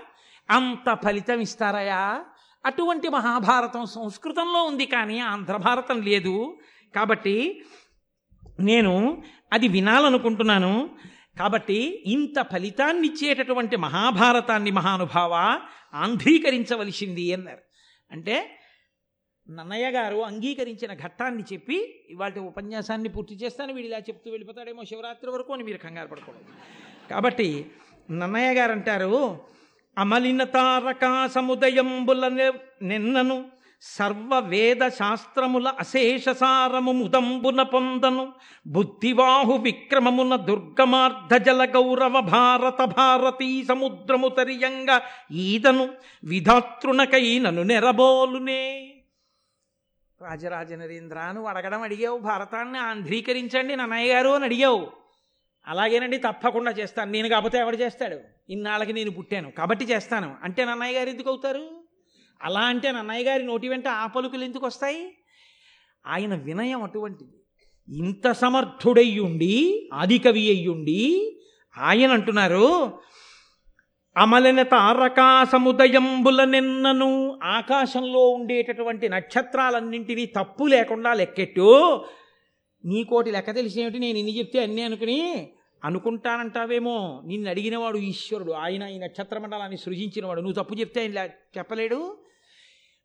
అంత ఫలితం ఇస్తారయా? అటువంటి మహాభారతం సంస్కృతంలో ఉంది కానీ ఆంధ్ర భారతం లేదు. కాబట్టి నేను అది వినాలనుకుంటున్నాను. కాబట్టి ఇంత ఫలితాన్ని ఇచ్చేటటువంటి మహాభారతాన్ని మహానుభావ ఆంధ్రీకరించవలసింది అన్నారు. అంటే నన్నయ్య గారు అంగీకరించిన ఘట్టాన్ని చెప్పి ఇవాళ ఉపన్యాసాన్ని పూర్తి చేస్తాను. వీడు ఇలా చెప్తూ వెళ్ళిపోతాడేమో శివరాత్రి వరకు అని మీరు కంగారు పడకూడదు. కాబట్టి నన్నయ్య గారు అంటారు అమలిన తారకా సముదయంబుల నిన్నను సర్వ వేద శాస్త్రముల అశేషసారము ముదంబున పొందను బుద్ధివాహు విక్రమమున దుర్గమార్ధ జల గౌరవ భారత భారతీ సముద్రము తరియంగా ఈదను విధాతృణకైనను నెరబోలునే. రాజరాజ నరేంద్ర నువ్వు అడగడం అడిగావు భారతాన్ని ఆంధ్రీకరించండి నన్నయ్య గారు అని అడిగావు. అలాగేనండి తప్పకుండా చేస్తాను. నేను కాకపోతే ఎవడు చేస్తాడు? ఇన్నాళ్ళకి నేను పుట్టాను. కాబట్టి చేస్తాను. అంటే నన్నయ్య గారు ఎందుకు అవుతారు? అలా అంటే నన్నయ్య గారి నోటి వెంట ఆ పలుకులు ఎందుకు వస్తాయి? ఆయన వినయం అటువంటిది. ఇంత సమర్థుడయ్యుండి ఆదికవి అయ్యుండి ఆయన అంటున్నారు అమలిన తారకాసముదయంబుల నిన్నను ఆకాశంలో ఉండేటటువంటి నక్షత్రాలన్నింటినీ తప్పు లేకుండా లెక్కెట్టు. నీకోటి లెక్క తెలిసేమిటి? నేను ఇన్ని చెప్తే అన్నీ అనుకుని అనుకుంటానంటావేమో? నిన్ను అడిగినవాడు ఈశ్వరుడు. ఆయన ఈ నక్షత్ర మండలాన్ని సృజించినవాడు. నువ్వు తప్పు చెప్తే ఆయన చెప్పలేడు.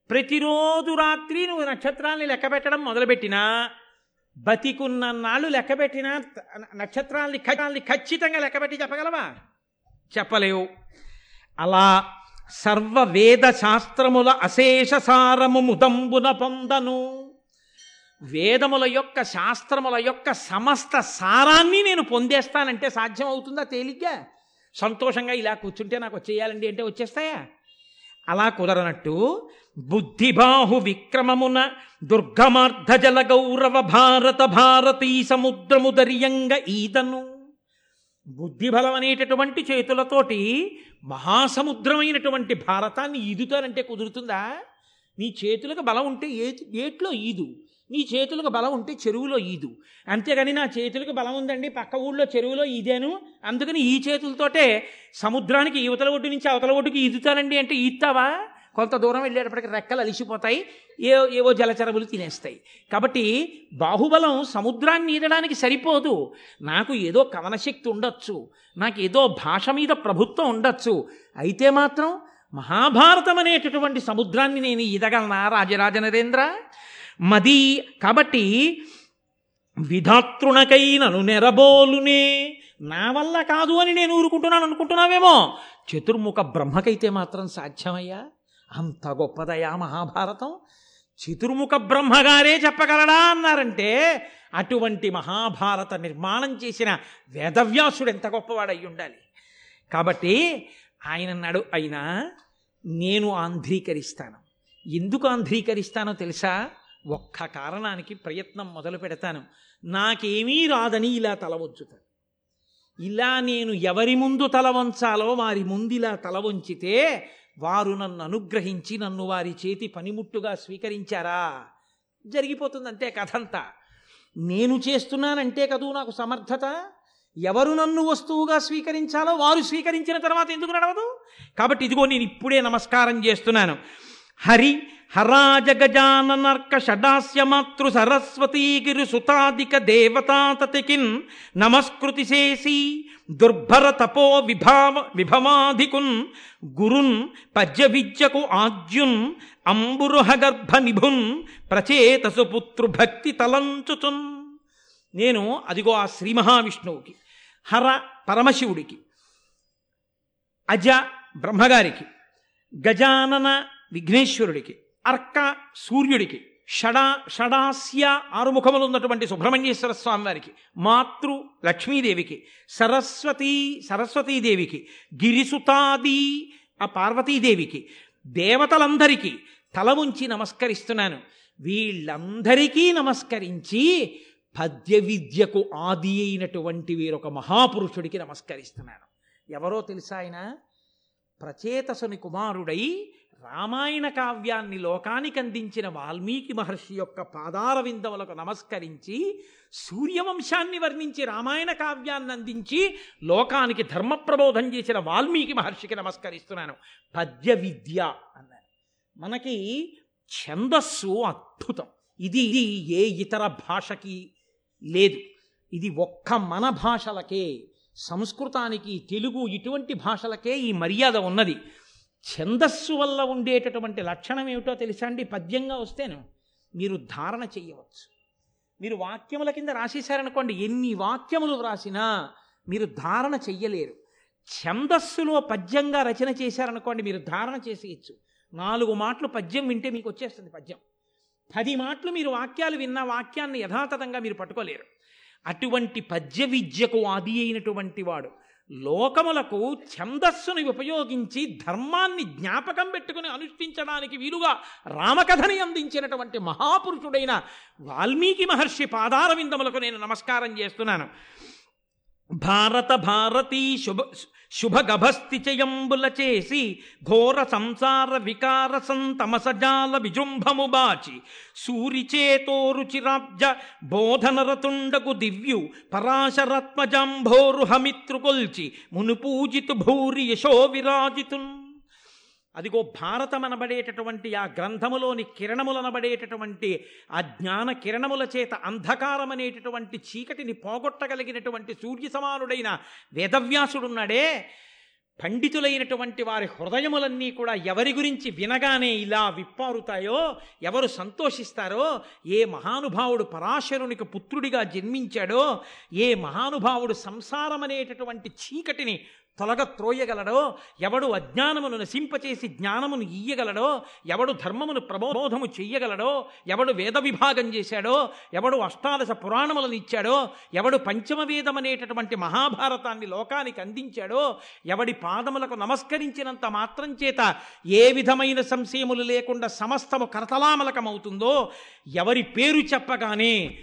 ప్రతిరోజు రాత్రి నువ్వు నక్షత్రాలని లెక్క పెట్టడం మొదలుపెట్టినా బతికున్న నాళ్ళు లెక్క పెట్టినా త- నక్షత్రాల్ని ఖ- ఖచ్చితంగా లెక్కపెట్టి చెప్పగలవా? చెప్పలేవు. అలా సర్వ వేద శాస్త్రముల అశేష సారము ముదంబున పొందను. వేదముల యొక్క శాస్త్రముల యొక్క సమస్త సారాన్ని నేను పొందేస్తానంటే సాధ్యం అవుతుందా తేలిగ్గా? సంతోషంగా ఇలా కూర్చుంటే నాకు వచ్చేయాలండి అంటే వచ్చేస్తాయా? అలా కుదరనట్టు బుద్ధిబాహు విక్రమమున దుర్గమార్ధజల గౌరవ భారత భారతీ సముద్రము దర్యంగ ఈదను. బుద్ధిబలం అనేటటువంటి చేతులతోటి మహాసముద్రమైనటువంటి భారతాన్ని ఈదుతానంటే కుదురుతుందా? నీ చేతులకు బలం ఉంటే ఏ ఏట్లో ఈదు? నీ చేతులకు బలం ఉంటే చెరువులో ఈదు. అంతేగాని నా చేతులకు బలం ఉందండి పక్క ఊళ్ళో చెరువులో ఈదాను. అందుకని ఈ చేతులతోటే సముద్రానికి యువతల ఒడ్డు నుంచి అవతల ఒడ్డుకి ఈదుతానండి అంటే ఈద్తావా? కొంత దూరం వెళ్ళేటప్పటికి రెక్కలు అలిసిపోతాయి ఏ ఏవో జలచరములు తినేస్తాయి. కాబట్టి బాహుబలం సముద్రాన్ని ఈదడానికి సరిపోదు. నాకు ఏదో కవనశక్తి ఉండొచ్చు నాకు ఏదో భాష మీద ప్రభుత్వం ఉండొచ్చు. అయితే మాత్రం మహాభారతం అనేటటువంటి సముద్రాన్ని నేను ఈదగలనా రాజరాజ నరేంద్ర? మది కాబట్టి విధాతృణకై నను నెరబోలునే నా వల్ల కాదు అని నేను ఊరుకుంటున్నాను అనుకుంటున్నావేమో. చతుర్ముఖ బ్రహ్మకైతే మాత్రం సాధ్యమయ్యా. అంత గొప్పదయా మహాభారతం. చతుర్ముఖ బ్రహ్మగారే చెప్పగలడా అన్నారంటే అటువంటి మహాభారత నిర్మాణం చేసిన వేదవ్యాసుడు ఎంత గొప్పవాడై ఉండాలి కాబట్టి ఆయన అన్నాడు అయినా నేను ఆంధ్రీకరిస్తాను. ఎందుకు ఆంధ్రీకరిస్తానో తెలుసా? ఒక్క కారణానికి ప్రయత్నం మొదలు పెడతాను. నాకేమీ రాదని ఇలా తల వంచుతాను. ఇలా నేను ఎవరి ముందు తల వంచాలో వారి ముందు ఇలా తల వంచితే వారు నన్ను అనుగ్రహించి నన్ను వారి చేతి పనిముట్టుగా స్వీకరించారా? జరిగిపోతుంది అంతే కథంతా. నేను చేస్తున్నానంటే కదూ నాకు సమర్థత? ఎవరు నన్ను వస్తువుగా స్వీకరించాలో వారు స్వీకరించిన తర్వాత ఎందుకు నడవదు? కాబట్టి ఇదిగో నేను ఇప్పుడే నమస్కారం చేస్తున్నాను. హరి హరాజ గజాననర్క షడాస్య మాతృ సరస్వతీగిరి సుతాదిక దేవతాతతికిన్ నమస్కృతి చేసి దుర్భర తపో విభావ విభవాధికున్ గురున్ పద్య విద్యకు ఆద్యున్ అంబురుహగర్భ నిభున్ ప్రచేతసు పుత్రు భక్తి తలంచుచున్ నేను అదిగో ఆ శ్రీ మహావిష్ణువుకి హర పరమశివుడికి అజ బ్రహ్మగారికి గజానన విఘ్నేశ్వరుడికి అర్క సూర్యుడికి షడా షడాస్య ఆరుముఖములు ఉన్నటువంటి సుబ్రహ్మణ్యేశ్వర స్వామి వారికి మాతృ లక్ష్మీదేవికి సరస్వతీ సరస్వతీదేవికి గిరిసుతాది ఆ పార్వతీదేవికి దేవతలందరికీ తల ఉంచి నమస్కరిస్తున్నాను. వీళ్ళందరికీ నమస్కరించి పద్య విద్యకు ఆది అయినటువంటి వీరొక మహాపురుషుడికి నమస్కరిస్తున్నాను. ఎవరో తెలుసా ఆయన? ప్రచేతసుని కుమారుడై రామాయణ కావ్యాన్ని లోకానికి అందించిన వాల్మీకి మహర్షి యొక్క పాదార విందములకు నమస్కరించి సూర్యవంశాన్ని వర్ణించి రామాయణ కావ్యాన్ని అందించి లోకానికి ధర్మ ప్రబోధం చేసిన వాల్మీకి మహర్షికి నమస్కరిస్తున్నాను. పద్య విద్య అన్నారు. మనకి ఛందస్సు అద్భుతం. ఇది ఇది ఏ ఇతర భాషకి లేదు. ఇది ఒక్క మన భాషలకే సంస్కృతానికి తెలుగు ఇటువంటి భాషలకే ఈ మర్యాద ఉన్నది. ఛందస్సు వల్ల ఉండేటటువంటి లక్షణం ఏమిటో తెలుసా అండి? పద్యంగా వస్తేను మీరు ధారణ చేయవచ్చు. మీరు వాక్యముల కింద రాసేశారనుకోండి ఎన్ని వాక్యములు వ్రాసినా మీరు ధారణ చెయ్యలేరు. ఛందస్సులో పద్యంగా రచన చేశారనుకోండి మీరు ధారణ చేసేయచ్చు. నాలుగు మాటలు పద్యం వింటే మీకు వచ్చేస్తుంది పద్యం. పది మాటలు మీరు వాక్యాలు విన్న వాక్యాన్ని యథాతథంగా మీరు పట్టుకోలేరు. అటువంటి పద్య విద్యకు ఆది అయినటువంటి వాడు లోకములకు ఛందస్సుని ఉపయోగించి ధర్మాన్ని జ్ఞాపకం పెట్టుకుని అనుష్ఠించడానికి వీలుగా రామకథని అందించినటువంటి మహాపురుషుడైన వాల్మీకి మహర్షి పాదార విందములకు నేను నమస్కారం చేస్తున్నాను. భారత భారతీ శుభ శుభగభస్థిచయంబుల చేసి ఘోర సంసార వికార సంతమసజాల విజృంభము బాచి సూరిచేతో రుచిరాబ్జ దివ్యు పరాశరత్మజంభోరు హమిత్రుకొల్చి మునుపూజితు భూరి యశో విరాజితున్ అదిగో భారతమనబడేటటువంటి ఆ గ్రంథములోని కిరణములనబడేటటువంటి ఆ జ్ఞాన కిరణముల చేత అంధకారమనేటటువంటి చీకటిని పోగొట్టగలిగినటువంటి సూర్య సమానుడైన వేదవ్యాసుడున్నాడే. పండితులైనటువంటి వారి హృదయములన్నీ కూడా ఎవరి గురించి వినగానే ఇలా విప్పారుతాయో ఎవరు సంతోషిస్తారో ఏ మహానుభావుడు పరాశరునికి పుత్రుడిగా జన్మించాడో ఏ మహానుభావుడు సంసారమనేటటువంటి చీకటిని తొలగ త్రోయగలడో? ఎవడు అజ్ఞానమును నశింపచేసి జ్ఞానమును ఇయ్యగలడో ఎవడు ధర్మమును ప్రబోధము చెయ్యగలడో? ఎవడు వేద విభాగం చేశాడో? ఎవడు అష్టాదశ పురాణములను ఇచ్చాడో? ఎవడు పంచమవేదమనేటటువంటి మహాభారతాన్ని లోకానికి అందించాడో? ఎవడి పాదములకు నమస్కరించినంత మాత్రం చేత ఏ విధమైన సంశయములు లేకుండా సమస్తము కరతలామలకమవుతుందో? ఎవరి పేరు చెప్పగానే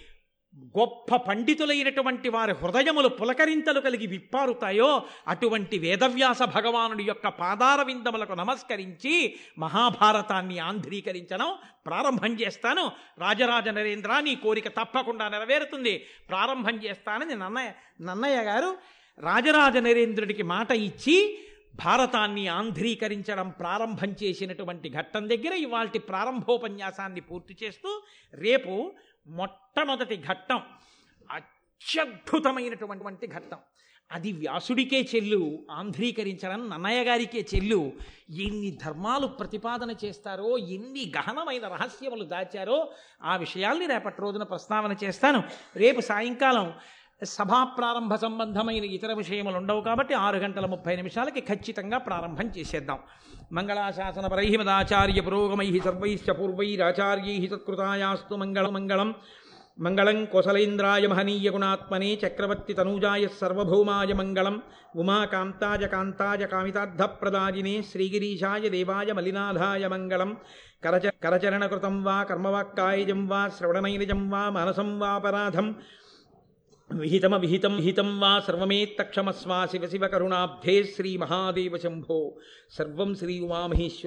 గొప్ప పండితులైనటువంటి వారి హృదయములు పులకరింతలు కలిగి విప్పారుతాయో అటువంటి వేదవ్యాస భగవానుడి యొక్క పాదార విందములకు నమస్కరించి మహాభారతాన్ని ఆంధ్రీకరించడం ప్రారంభం చేస్తాను. రాజరాజ నరేంద్ర నీ కోరిక తప్పకుండా నెరవేరుతుంది. ప్రారంభం చేస్తానని నన్నయ్య నన్నయ్య గారు రాజరాజ నరేంద్రుడికి మాట ఇచ్చి భారతాన్ని ఆంధ్రీకరించడం ప్రారంభం చేసినటువంటి ఘట్టం దగ్గర ఇవాళ ప్రారంభోపన్యాసాన్ని పూర్తి చేస్తూ రేపు మొట్టమొదటి ఘట్టం అత్యద్భుతమైనటువంటి ఘట్టం. అది వ్యాసుడికే చెల్లు ఆంధ్రీకరించడం నన్నయ్య గారికే చెల్లు. ఎన్ని ధర్మాలు ప్రతిపాదన చేస్తారో ఎన్ని గహనమైన రహస్యములు దాచారో ఆ విషయాల్ని రేపటి రోజున ప్రస్తావన చేస్తాను. రేపు సాయంకాలం సభా ప్రారంభ సంబంధమైన ఇతర విషయములు ఉండవు కాబట్టి ఆరు గంటల ముప్పై నిమిషాలకి ఖచ్చితంగా ప్రారంభం చేసేద్దాం. మంగళాశాసన పరై మదాచార్య పురోగమై సర్వైశ్చ పూర్వైరాచార్యై సత్కృతాయాస్తు మంగళ మంగళం. మంగళం కోసలేంద్రాయ మహనీయ గుణాత్మనే చక్రవర్తి తనూజాయ సర్వభౌమాయ మంగళం. ఉమాకాంతాయ కాంతాయ కామితార్థప్రదాయినే శ్రీగిరీశాయ దేవాయ మలినాథాయ మంగళం. కరచ కరచరణకృతం వా కర్మవాక్కాయజం వా శ్రవణనైనజం వా మనసం వాపరాధం విహితమ విహితం హితం వా సర్వమేత్తక్షమస్వా శివ శివ కరుణాబ్ధే శ్రీ మహాదేవ శంభో సర్వం శ్రీ ఉమామహేశ్వర